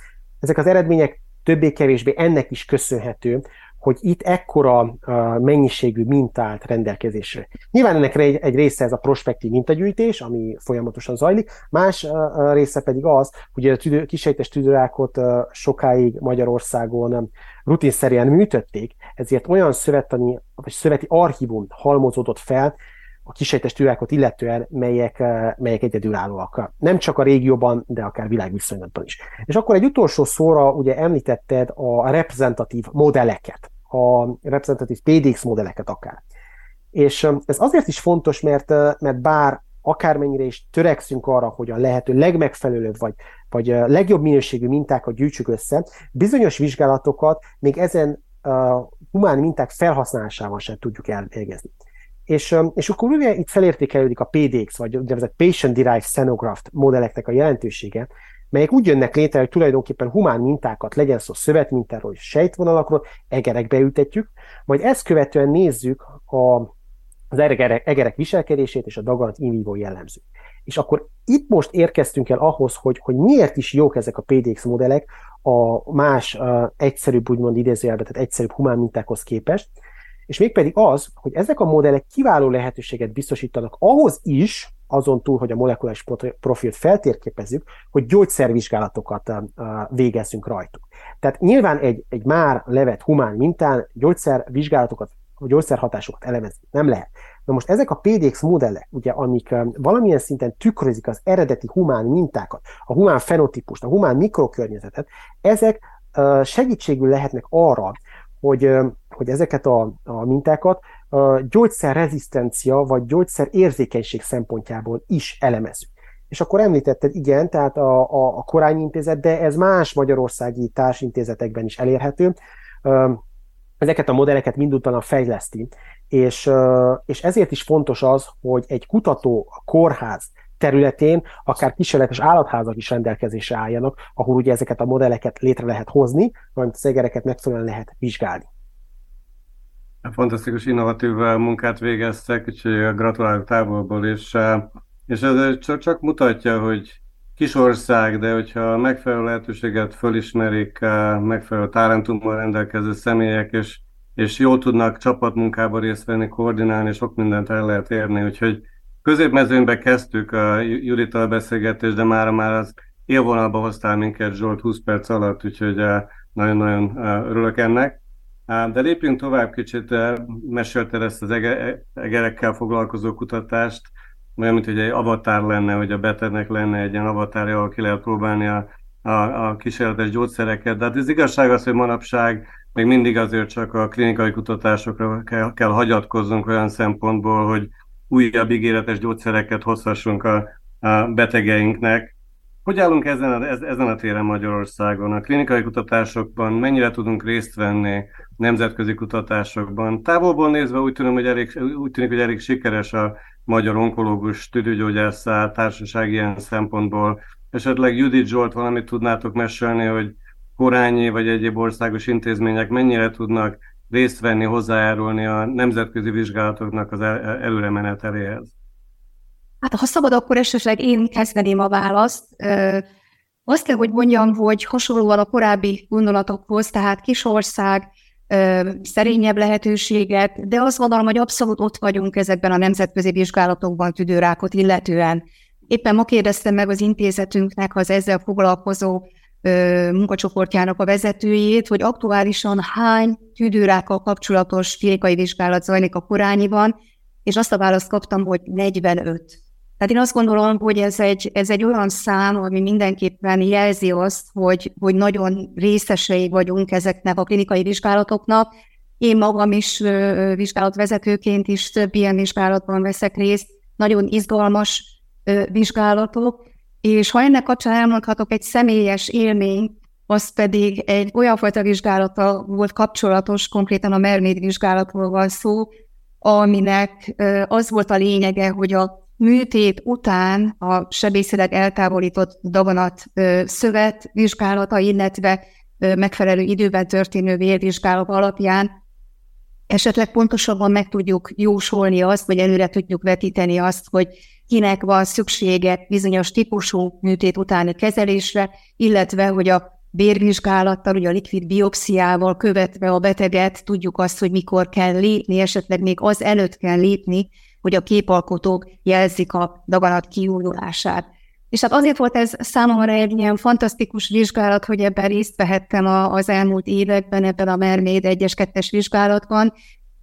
ezek az eredmények többé-kevésbé ennek is köszönhető, hogy itt ekkora mennyiségű mintát rendelkezésre. Nyilván ennek egy, része ez a prospektív mintagyűjtés, ami folyamatosan zajlik, más része pedig az, hogy a tüdő, kisejtes tüdőrákot sokáig Magyarországon rutinszerűen műtötték, ezért olyan szövetani, vagy szöveti archívum halmozódott fel, a kisejtes türákot illetően, melyek, eh, melyek egyedülállóak. Nem csak a régióban, de akár világviszonylatban is. És akkor egy utolsó szóra ugye említetted a reprezentatív modelleket, a reprezentatív PDX modelleket akár. És eh, ez azért is fontos, mert, eh, mert bár akármennyire is törekszünk arra, hogy a lehető legmegfelelőbb vagy, vagy legjobb minőségű mintákat gyűjtsük össze, bizonyos vizsgálatokat még ezen uh, humán minták felhasználásával sem tudjuk elvégezni. És, és akkor ugye itt felértékelődik a PDX, vagy úgynevezett Patient Derived Xenograft modelleknek a jelentősége, melyek úgy jönnek létre, hogy tulajdonképpen humán mintákat, legyen szó szövetmintáról és sejtvonalakról, egerekbe ültetjük, majd ezt követően nézzük a, az egerek, egerek viselkedését és a daganat in vivo jellemző. És akkor itt most érkeztünk el ahhoz, hogy, hogy miért is jók ezek a PDX modellek a más uh, egyszerűbb, úgymond idézőjelben, tehát egyszerűbb humán mintákhoz képest, és mégpedig az, hogy ezek a modellek kiváló lehetőséget biztosítanak ahhoz is, azon túl, hogy a molekuláris profilt feltérképezzük, hogy gyógyszervizsgálatokat végezzünk rajtuk. Tehát nyilván egy, egy már levett humán mintán gyógyszervizsgálatokat, gyógyszerhatásokat elemezni nem lehet. Na most ezek a PDX modellek, ugye, amik valamilyen szinten tükrözik az eredeti humán mintákat, a humán fenotípust, a humán mikrokörnyezetet, ezek segítségül lehetnek arra, hogy, hogy ezeket a, a mintákat a gyógyszerrezisztencia vagy gyógyszerérzékenység szempontjából is elemezzük. És akkor említetted, igen, tehát a, a, a Korányi Intézet, de ez más magyarországi társintézetekben is elérhető. Ezeket a modelleket minduntalan fejleszti, és, és ezért is fontos az, hogy egy kutató kórház területén akár kísérletes állatházak is rendelkezésre álljanak, ahol ugye ezeket a modelleket létre lehet hozni, valamint az egereket megfelelően lehet vizsgálni. Fantasztikus, innovatív munkát végeztek, úgyhogy gratulálok távolból, és, és ez csak, mutatja, hogy kis ország, de hogyha megfelelő lehetőséget fölismerik, megfelelő talentummal rendelkező személyek, és, és jól tudnak csapatmunkában részt venni, koordinálni, sok mindent el lehet érni, úgyhogy Középmezőnybe kezdtük a Judittal beszélgetést, de már már az élvonalba hoztál minket Zsolt 20 perc alatt, úgyhogy eh, nagyon-nagyon eh, örülök ennek. Eh, de lépjünk tovább kicsit, mesélted ezt az egerekkel foglalkozó kutatást, olyan, mint hogy egy avatár lenne, hogy a betegnek lenne egy ilyen avatárja, ahol ki lehet próbálni a, a, a kísérletes gyógyszereket. De hát az igazság az, hogy manapság még mindig azért csak a klinikai kutatásokra kell, kell hagyatkozzunk olyan szempontból, hogy újabb ígéretes gyógyszereket hozhassunk a, a betegeinknek. Hogy állunk ezen a, ezen a téren Magyarországon? A klinikai kutatásokban mennyire tudunk részt venni nemzetközi kutatásokban? Távolból nézve úgy, tudom, hogy elég, úgy tűnik, hogy elég sikeres a magyar onkológus tüdőgyógyász társaság ilyen szempontból. Esetleg Judit Zsolt valamit tudnátok mesélni, hogy korányi vagy egyéb országos intézmények mennyire tudnak részt venni, hozzájárulni a nemzetközi vizsgálatoknak az előre meneteléhez? Hát ha szabad, akkor esetleg én kezdeném a választ. Azt kell, hogy mondjam, hogy hasonlóan a korábbi gondolatokhoz, tehát kisország, szerényebb lehetőséget, de azt gondolom, hogy abszolút ott vagyunk ezekben a nemzetközi vizsgálatokban tüdőrákot illetően. Éppen ma kérdeztem meg az intézetünknek az ezzel foglalkozó munkacsoportjának a vezetőjét, hogy aktuálisan hány tüdőrákkal kapcsolatos klinikai vizsgálat zajlik a korányiban, és azt a választ kaptam, hogy 45. Tehát én azt gondolom, hogy ez egy, ez egy olyan szám, ami mindenképpen jelzi azt, hogy, hogy nagyon részesei vagyunk ezeknek a klinikai vizsgálatoknak. Én magam is vizsgálatvezetőként is több ilyen vizsgálatban veszek részt, nagyon izgalmas vizsgálatok, és ha ennek kapcsán elmondhatok egy személyes élmény, az pedig egy olyan fajta vizsgálata volt kapcsolatos, konkrétan a Mermaid vizsgálatról van szó, aminek az volt a lényege, hogy a műtét után a sebészileg eltávolított daganat szövet vizsgálata, illetve megfelelő időben történő vérvizsgálat alapján esetleg pontosabban meg tudjuk jósolni azt, vagy előre tudjuk vetíteni azt, hogy kinek van szüksége bizonyos típusú műtét utáni kezelésre, illetve hogy a vérvizsgálattal, ugye a likvid biopsziával követve a beteget tudjuk azt, hogy mikor kell lépni, esetleg még az előtt kell lépni, hogy a képalkotók jelzik a daganat kiújulását. És hát azért volt ez számomra egy ilyen fantasztikus vizsgálat, hogy ebben részt vehettem az elmúlt években, ebben a Mermaid 1-es 2-es vizsgálatban,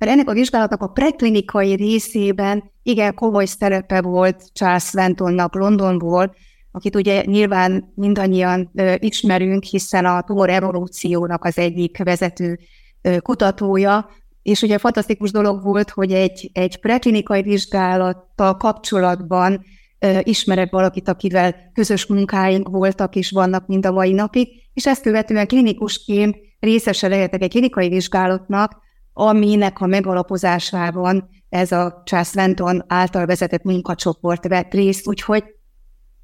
mert ennek a vizsgálatnak a preklinikai részében igen komoly szerepe volt Charles Sventonnak Londonból, akit ugye nyilván mindannyian ö, ismerünk, hiszen a tumor evolúciónak az egyik vezető ö, kutatója, és ugye fantasztikus dolog volt, hogy egy, egy preklinikai vizsgálattal kapcsolatban ö, ismerek valakit, akivel közös munkáink voltak és vannak mind a mai napig, és ezt követően klinikusként részese lehetek egy klinikai vizsgálatnak, aminek a megalapozásában ez a Charles Lenton által vezetett munkacsoport vett részt, úgyhogy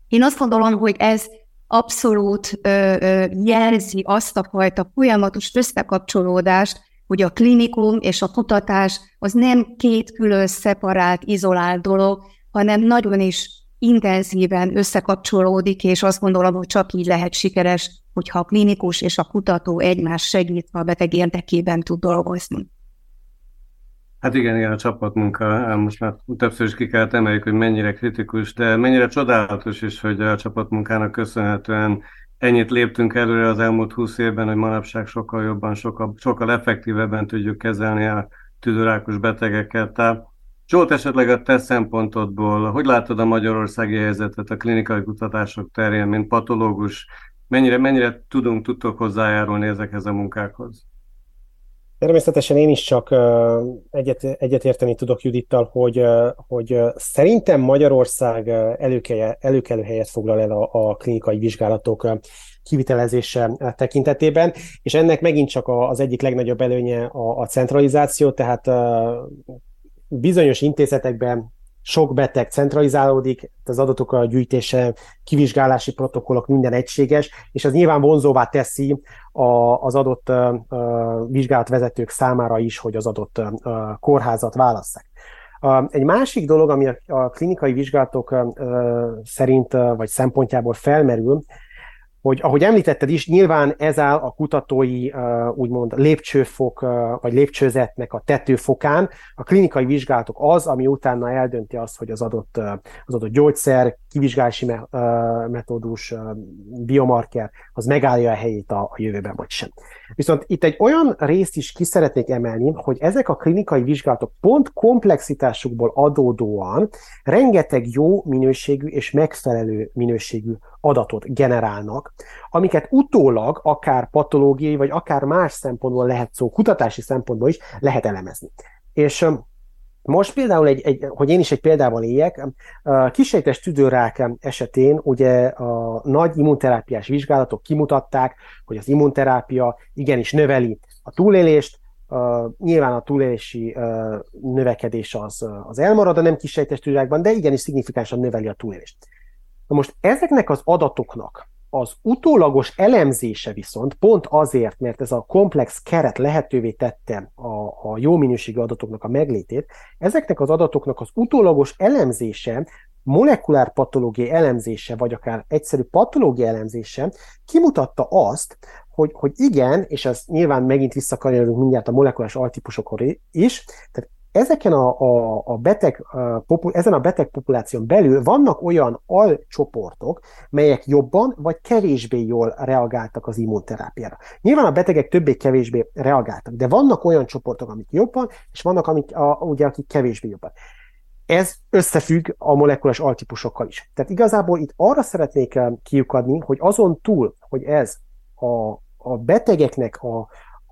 én azt gondolom, hogy ez abszolút ö, ö, jelzi azt a fajta folyamatos összekapcsolódást, hogy a klinikum és a kutatás az nem két külön szeparált, izolált dolog, hanem nagyon is intenzíven összekapcsolódik, és azt gondolom, hogy csak így lehet sikeres, hogyha a klinikus és a kutató egymás segítve a beteg érdekében tud dolgozni. Hát igen, igen, a csapatmunka, most már többször is ki kellett emeljük, hogy mennyire kritikus, de mennyire csodálatos is, hogy a csapatmunkának köszönhetően ennyit léptünk előre az elmúlt húsz évben, hogy manapság sokkal jobban, sokkal, sokkal effektívebben tudjuk kezelni a tüdőrákos betegeket. Tehát Zsolt, esetleg a te szempontodból, hogy látod a magyarországi helyzetet a klinikai kutatások terén, mint patológus, mennyire, mennyire tudunk, tudtok hozzájárulni ezekhez a munkákhoz? Természetesen én is csak egyet, egyetérteni tudok Judittal, hogy, hogy szerintem Magyarország előkelő, előkelő helyet foglal el a, a klinikai vizsgálatok kivitelezése tekintetében, és ennek megint csak az egyik legnagyobb előnye a, a centralizáció, tehát bizonyos intézetekben sok beteg centralizálódik, az adatok a gyűjtése, kivizsgálási protokollok, minden egységes, és ez nyilván vonzóvá teszi a, az adott vizsgálatvezetők számára is, hogy az adott kórházat válasszák. Egy másik dolog, ami a, klinikai vizsgálatok szerint vagy szempontjából felmerül, hogy ahogy említetted is, nyilván ez áll a kutatói úgymond lépcsőfok vagy lépcsőzetnek a tetőfokán. A klinikai vizsgálatok az, ami utána eldönti azt, hogy az adott, az adott gyógyszer, kivizsgálási metódus, biomarker, az megállja a helyét a, a jövőben, vagy sem. Viszont itt egy olyan részt is ki szeretnék emelni, hogy ezek a klinikai vizsgálatok pont komplexitásukból adódóan rengeteg jó minőségű és megfelelő minőségű adatot generálnak, amiket utólag akár patológiai, vagy akár más szempontból lehet szó, kutatási szempontból is lehet elemezni. És Most például, egy, egy, hogy én is egy példával éljek, kisejtes tüdőrák esetén ugye a nagy immunterápiás vizsgálatok kimutatták, hogy az immunterápia igenis növeli a túlélést, Uh, nyilván a túlélési uh, növekedés az, az elmarad a nem kisejtes tüdőrákban, de igenis szignifikánsan növeli a túlélést. Na most ezeknek az adatoknak az utólagos elemzése viszont pont azért, mert ez a komplex keret lehetővé tette a, a jó minőségű adatoknak a meglétét, ezeknek az adatoknak az utólagos elemzése, molekulár patológiai elemzése, vagy akár egyszerű patológiai elemzése kimutatta azt, hogy, hogy igen, és ez nyilván megint visszakanyarodunk mindjárt a molekulás altípusokhoz is, tehát ezeken a, a, a beteg, a, popul, ezen a beteg populáción belül vannak olyan alcsoportok, melyek jobban vagy kevésbé jól reagáltak az immunterápiára. Nyilván a betegek többé-kevésbé reagáltak, de vannak olyan csoportok, amik jobban, és vannak, amik, a, ugye, akik kevésbé jobban. Ez összefügg a molekulás altípusokkal is. Tehát igazából itt arra szeretnék eh, kiukadni, hogy azon túl, hogy ez a, a betegeknek a,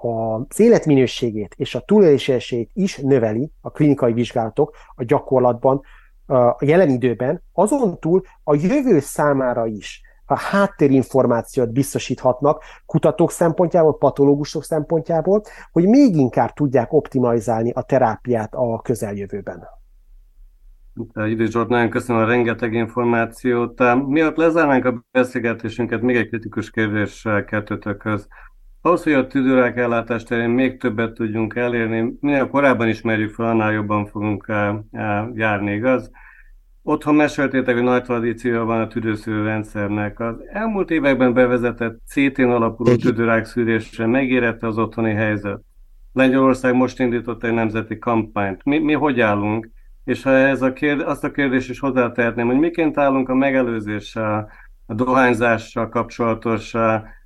az életminőségét és a túlélési esélyét is növeli a klinikai vizsgálatok a gyakorlatban, a jelen időben, azon túl a jövő számára is a háttérinformációt biztosíthatnak kutatók szempontjából, patológusok szempontjából, hogy még inkább tudják optimalizálni a terápiát a közeljövőben. Idő Zsolt, nagyon köszönöm a rengeteg információt. Miatt lezárnánk a beszélgetésünket, még egy kritikus kérdés kettőtökhöz. Ahhoz, hogy a tüdőrák ellátás terén még többet tudjunk elérni, minél korábban ismerjük fel, annál jobban fogunk járni, igaz? Otthon meséltétek, hogy nagy tradíciója van a tüdőszűrő rendszernek. Az elmúlt években bevezetett CT-n alapuló tüdőrák szűrésre megérette az otthoni helyzet. Lengyelország most indított egy nemzeti kampányt. Mi, mi hogy állunk? És ha ez a kérd, azt a kérdést is hozzátehetném, hogy miként állunk a megelőzéssel, a dohányzással kapcsolatos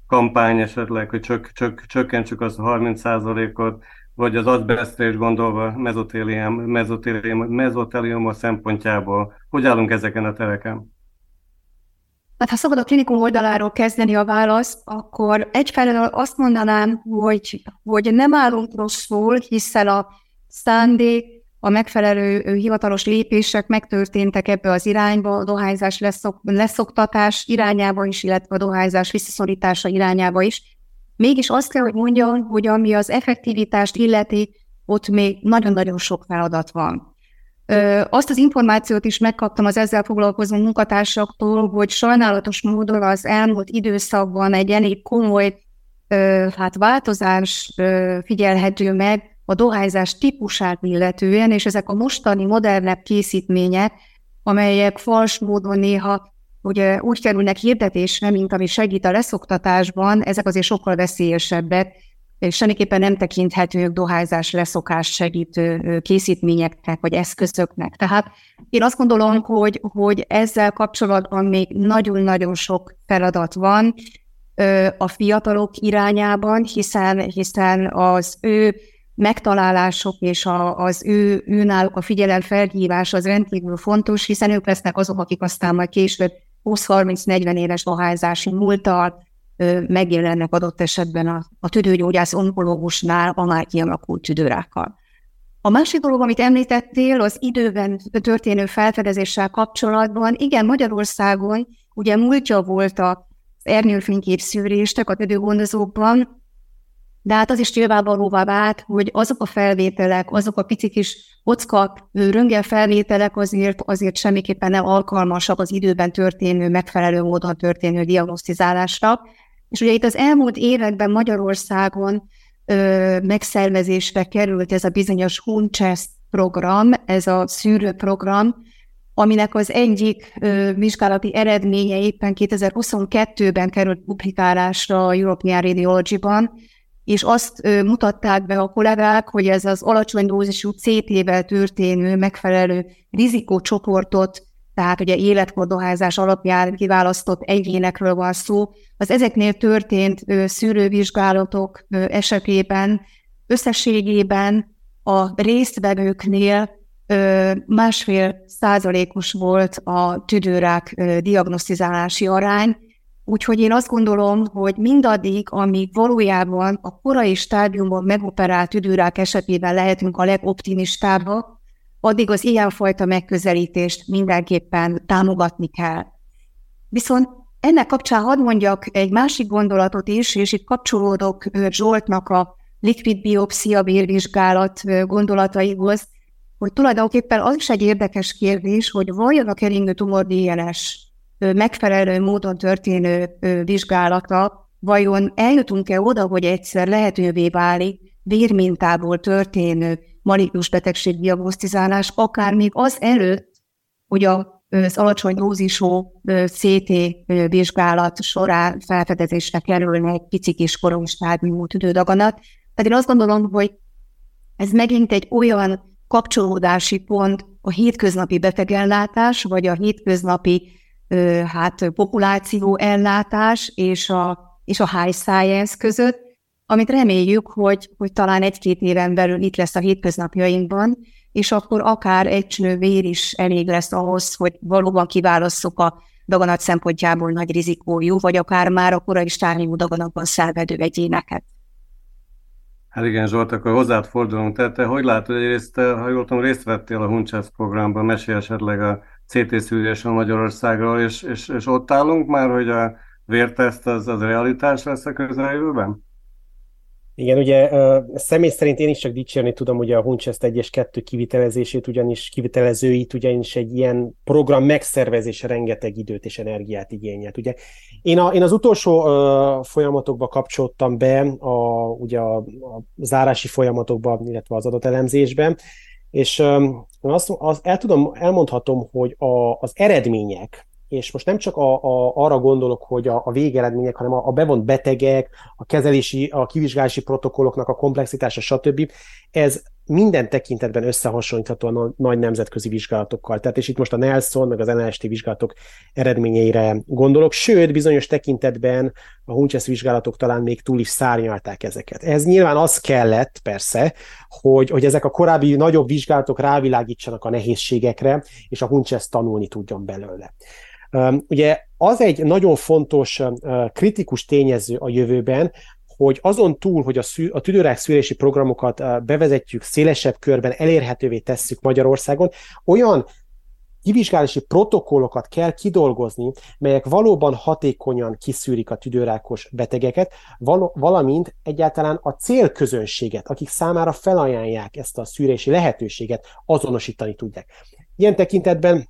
kampány esetleg, hogy csök, csök, csökkentsük azt a 30%-ot, vagy az azbesztre is gondolva mezotélium, mezotélium, mezotelium szempontjából. Hogy állunk ezeken a tereken? Hát ha szabad a klinikum oldaláról kezdeni a választ, akkor egyfelől azt mondanám, hogy, hogy nem állunk rosszul, hiszen a szándék a megfelelő hivatalos lépések megtörténtek ebbe az irányba, a dohányzás leszok, leszoktatás irányába is, illetve a dohányzás visszaszorítása irányába is. Mégis azt kell, hogy mondjam, hogy ami az effektivitást illeti, ott még nagyon-nagyon sok feladat van. Ö, azt az információt is megkaptam az ezzel foglalkozó munkatársaktól, hogy sajnálatos módon az elmúlt időszakban egy elég komoly ö, hát változás ö, figyelhető meg a dohányzás típusát illetően, és ezek a mostani modernebb készítmények, amelyek fals módon néha ugye úgy kerülnek hirdetésre, mint ami segít a leszoktatásban, ezek azért sokkal veszélyesebbek, és semmiképpen nem tekinthetők dohányzás leszokás segítő készítményeknek vagy eszközöknek. Tehát én azt gondolom, hogy, hogy ezzel kapcsolatban még nagyon-nagyon sok feladat van a fiatalok irányában, hiszen, hiszen az ő megtalálások és a, az ő, ő náluk a figyelem felhívás az rendkívül fontos, hiszen ők lesznek azok, akik aztán majd később 20-30-40 éves dohányzási múltal megjelennek adott esetben a, a tüdőgyógyász onkológusnál a már kialakult tüdőrákkal. A másik dolog, amit említettél, az időben történő felfedezéssel kapcsolatban, igen, Magyarországon ugye múltja volt az ernyőfénykép szűréstek a tüdőgondozókban, de hát az is nyilvánvalóvá vált, hogy azok a felvételek, azok a pici kis kocka röntgen felvételek azért, azért semmiképpen nem alkalmasak az időben történő, megfelelő módon történő diagnosztizálásra. És ugye itt az elmúlt években Magyarországon ö, megszervezésre került ez a bizonyos Hunchest program, ez a szűrőprogram, aminek az egyik ö, vizsgálati eredménye éppen 2022-ben került publikálásra a European Radiology-ban, és azt mutatták be a kollégák, hogy ez az alacsony dózisú CT-vel történő megfelelő rizikócsoportot, tehát ugye életkordoházás alapján kiválasztott egyénekről van szó, az ezeknél történt szűrővizsgálatok esetében összességében a résztvevőknél másfél százalékos volt a tüdőrák diagnosztizálási arány, Úgyhogy én azt gondolom, hogy mindaddig, amíg valójában a korai stádiumban megoperált tüdőrák esetében lehetünk a legoptimistábbak, addig az ilyenfajta megközelítést mindenképpen támogatni kell. Viszont ennek kapcsán hadd mondjak egy másik gondolatot is, és itt kapcsolódok Zsoltnak a likvid biopszia vérvizsgálat gondolataihoz, hogy tulajdonképpen az is egy érdekes kérdés, hogy vajon a keringő tumor DNS megfelelő módon történő vizsgálata, vajon eljutunk-e oda, hogy egyszer lehetővé válik vérmintából történő malignus betegség diagnosztizálás, akár még az előtt, hogy a, az alacsony dózisú CT vizsgálat során felfedezésre kerülne egy pici kis koronstádiumú tüdődaganat. Tehát én azt gondolom, hogy ez megint egy olyan kapcsolódási pont a hétköznapi betegellátás, vagy a hétköznapi hát, populáció ellátás és a, és a high science között, amit reméljük, hogy, hogy talán egy-két éven belül itt lesz a hétköznapjainkban, és akkor akár egy cső vér is elég lesz ahhoz, hogy valóban kiválasszuk a daganat szempontjából nagy rizikójú, vagy akár már a korai stádiumú daganatban szenvedő egyéneket. Hát igen, Zsolt, akkor hozzád fordulunk. Tehát te hogy látod, egyrészt, ha jól tudom, részt vettél a Huncsesz programban, mesélj esetleg a CT szűrésen Magyarországról, és, és, és ott állunk már, hogy a vérteszt az, az realitás lesz a közeljövőben? Igen, ugye személy szerint én is csak dicsérni tudom ugye a Hunchest 1 és 2 kivitelezését, ugyanis kivitelezőit, ugyanis egy ilyen program megszervezése rengeteg időt és energiát igényelt. Ugye én, a, én az utolsó uh, folyamatokba kapcsoltam be, a, ugye a, a zárási folyamatokba, illetve az adatelemzésben, és azt, azt el tudom, elmondhatom, hogy a, az eredmények, és most nem csak a, a, arra gondolok, hogy a, a végeredmények, hanem a, a bevont betegek, a kezelési, a kivizsgálási protokolloknak a komplexitása, stb. Ez minden tekintetben összehasonlítható a nagy nemzetközi vizsgálatokkal. Tehát és itt most a Nelson, meg az NLST vizsgálatok eredményeire gondolok, sőt, bizonyos tekintetben a Hunches vizsgálatok talán még túl is szárnyalták ezeket. Ez nyilván az kellett, persze, hogy, hogy ezek a korábbi nagyobb vizsgálatok rávilágítsanak a nehézségekre, és a Hunches tanulni tudjon belőle. Ugye az egy nagyon fontos kritikus tényező a jövőben, hogy azon túl, hogy a, szű, a tüdőrák szűrési programokat bevezetjük, szélesebb körben elérhetővé tesszük Magyarországon, olyan kivizsgálási protokollokat kell kidolgozni, melyek valóban hatékonyan kiszűrik a tüdőrákos betegeket, val- valamint egyáltalán a célközönséget, akik számára felajánlják ezt a szűrési lehetőséget, azonosítani tudják. Ilyen tekintetben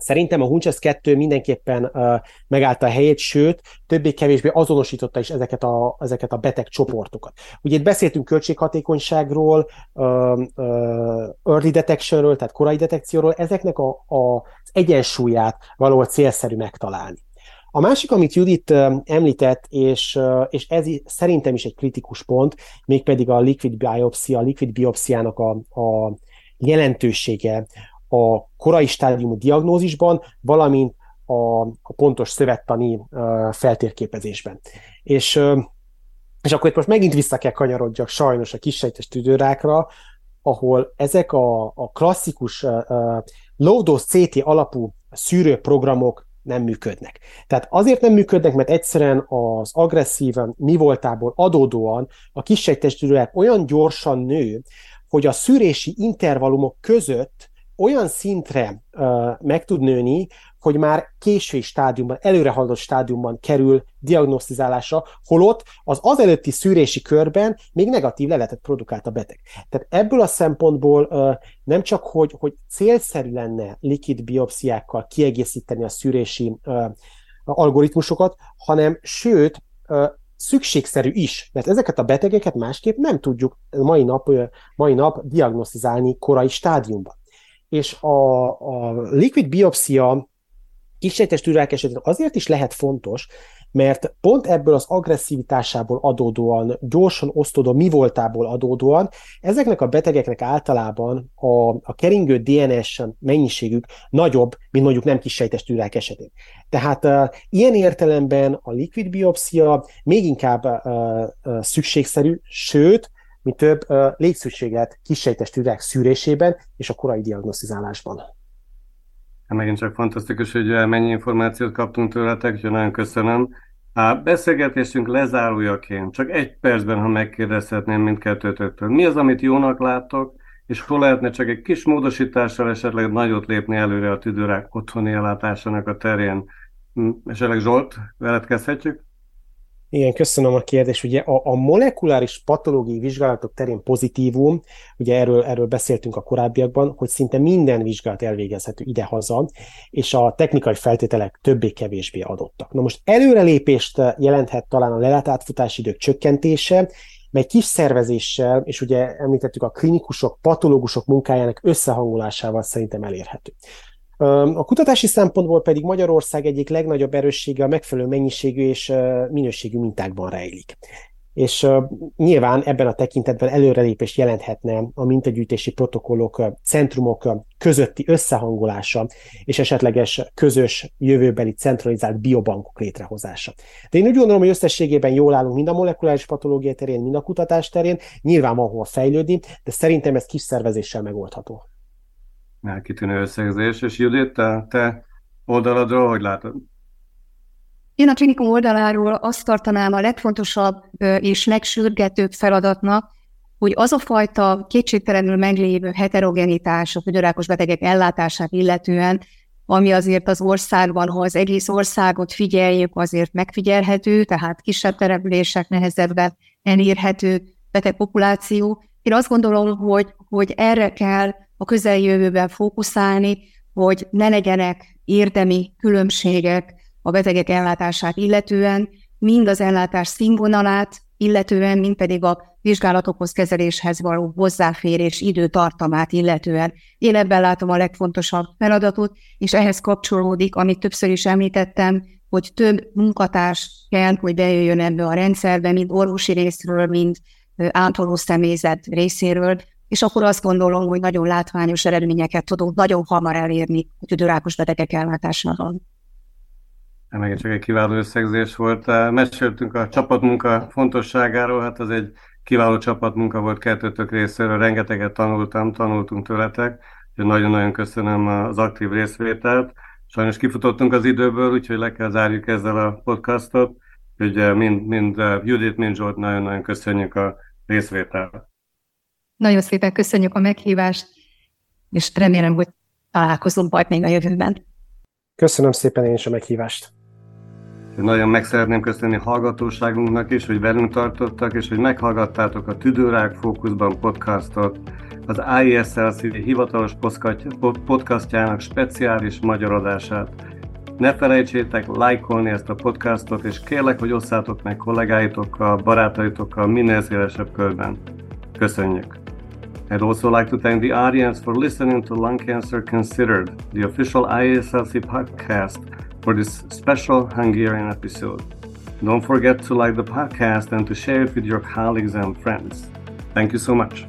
Szerintem a Hunches 2 mindenképpen uh, megállta a helyét, sőt, többé-kevésbé azonosította is ezeket a, ezeket a beteg csoportokat. Ugye itt beszéltünk költséghatékonyságról, uh, uh, early detectionről, tehát korai detekcióról, ezeknek a, a, az egyensúlyát valahol célszerű megtalálni. A másik, amit Judit említett, és, és ez szerintem is egy kritikus pont, mégpedig a liquid biopsia, a liquid biopsiának a, a jelentősége, a korai stádiumú diagnózisban, valamint a, a pontos szövettani feltérképezésben. És, és akkor itt most megint vissza kell kanyarodjak sajnos a kisejtes tüdőrákra, ahol ezek a, a klasszikus low-dose CT alapú szűrőprogramok nem működnek. Tehát azért nem működnek, mert egyszerűen az agresszíven mi voltából adódóan a tüdőrák olyan gyorsan nő, hogy a szűrési intervallumok között olyan szintre uh, meg tud nőni, hogy már késői stádiumban, előre haladott stádiumban kerül diagnosztizálásra, holott az azelőtti szűrési körben még negatív leletet produkált a beteg. Tehát ebből a szempontból nem csak, hogy, hogy célszerű lenne likid biopsziákkal kiegészíteni a szűrési algoritmusokat, hanem sőt, szükségszerű is, mert ezeket a betegeket másképp nem tudjuk mai nap, mai nap diagnosztizálni korai stádiumban és a, a liquid biopsia kisejtes tűrák esetén azért is lehet fontos, mert pont ebből az agresszivitásából adódóan, gyorsan osztódó mi voltából adódóan, ezeknek a betegeknek általában a, a keringő DNS mennyiségük nagyobb, mint mondjuk nem kisejtes tűrák esetén. Tehát uh, ilyen értelemben a liquid biopsia még inkább uh, uh, szükségszerű, sőt, mi több létszükséglet kisejtes tüdők szűrésében és a korai diagnosztizálásban. Hát megint csak fantasztikus, hogy mennyi információt kaptunk tőletek, úgyhogy nagyon köszönöm. A beszélgetésünk lezárójaként csak egy percben, ha megkérdezhetném mindkettőtöktől, mi az, amit jónak láttok, és hol lehetne csak egy kis módosítással esetleg nagyot lépni előre a tüdőrák otthoni ellátásának a terén. Hm, esetleg Zsolt, veled kezdhetjük? Igen, köszönöm a kérdést. Ugye a, a molekuláris patológiai vizsgálatok terén pozitívum, ugye erről, erről beszéltünk a korábbiakban, hogy szinte minden vizsgálat elvégezhető idehaza, és a technikai feltételek többé-kevésbé adottak. Na most előrelépést jelenthet talán a lelátátfutási idők csökkentése, mely kis szervezéssel, és ugye említettük a klinikusok, patológusok munkájának összehangolásával szerintem elérhető. A kutatási szempontból pedig Magyarország egyik legnagyobb erőssége a megfelelő mennyiségű és minőségű mintákban rejlik. És nyilván ebben a tekintetben előrelépést jelenthetne a mintagyűjtési protokollok, centrumok közötti összehangolása és esetleges közös jövőbeli centralizált biobankok létrehozása. De én úgy gondolom, hogy összességében jól állunk mind a molekuláris patológia terén, mind a kutatás terén, nyilván van hol fejlődni, de szerintem ez kis szervezéssel megoldható. Kitűnő összegzés. És Judit, te, te oldaladról hogy látod? Én a klinikum oldaláról azt tartanám a legfontosabb és legsürgetőbb feladatnak, hogy az a fajta kétségtelenül meglévő heterogenitás a tüdőrákos betegek ellátását illetően, ami azért az országban, ha az egész országot figyeljük, azért megfigyelhető, tehát kisebb települések nehezebben elérhető betegpopuláció. Én azt gondolom, hogy, hogy erre kell a közeljövőben fókuszálni, hogy ne legyenek érdemi különbségek a betegek ellátását illetően, mind az ellátás színvonalát, illetően, mind pedig a vizsgálatokhoz, kezeléshez való hozzáférés időtartamát illetően. Én ebben látom a legfontosabb feladatot, és ehhez kapcsolódik, amit többször is említettem, hogy több munkatárs kell, hogy bejöjjön ebbe a rendszerbe, mind orvosi részről, mind ápoló személyzet részéről, és akkor azt gondolom, hogy nagyon látványos eredményeket tudunk nagyon hamar elérni a tüdőrákos betegek ellátásában. Megint csak egy kiváló összegzés volt. Meséltünk a csapatmunka fontosságáról, hát az egy kiváló csapatmunka volt kettőtök részéről, rengeteget tanultam, tanultunk tőletek, úgyhogy nagyon-nagyon köszönöm az aktív részvételt. Sajnos kifutottunk az időből, úgyhogy le kell zárjuk ezzel a podcastot, úgyhogy mind, mind Judit, mind Zsolt nagyon-nagyon köszönjük a részvételt. Nagyon szépen köszönjük a meghívást, és remélem, hogy találkozunk majd még a jövőben. Köszönöm szépen én is a meghívást. Nagyon meg szeretném köszönni hallgatóságunknak is, hogy velünk tartottak, és hogy meghallgattátok a Tüdőrák Fókuszban podcastot, az ISLC hivatalos podcastjának speciális magyar adását. Ne felejtsétek lájkolni ezt a podcastot, és kérlek, hogy osszátok meg kollégáitokkal, barátaitokkal minél szélesebb körben. Köszönjük! I'd also like to thank the audience for listening to Lung Cancer Considered, the official ISLC podcast for this special Hungarian episode. Don't forget to like the podcast and to share it with your colleagues and friends. Thank you so much.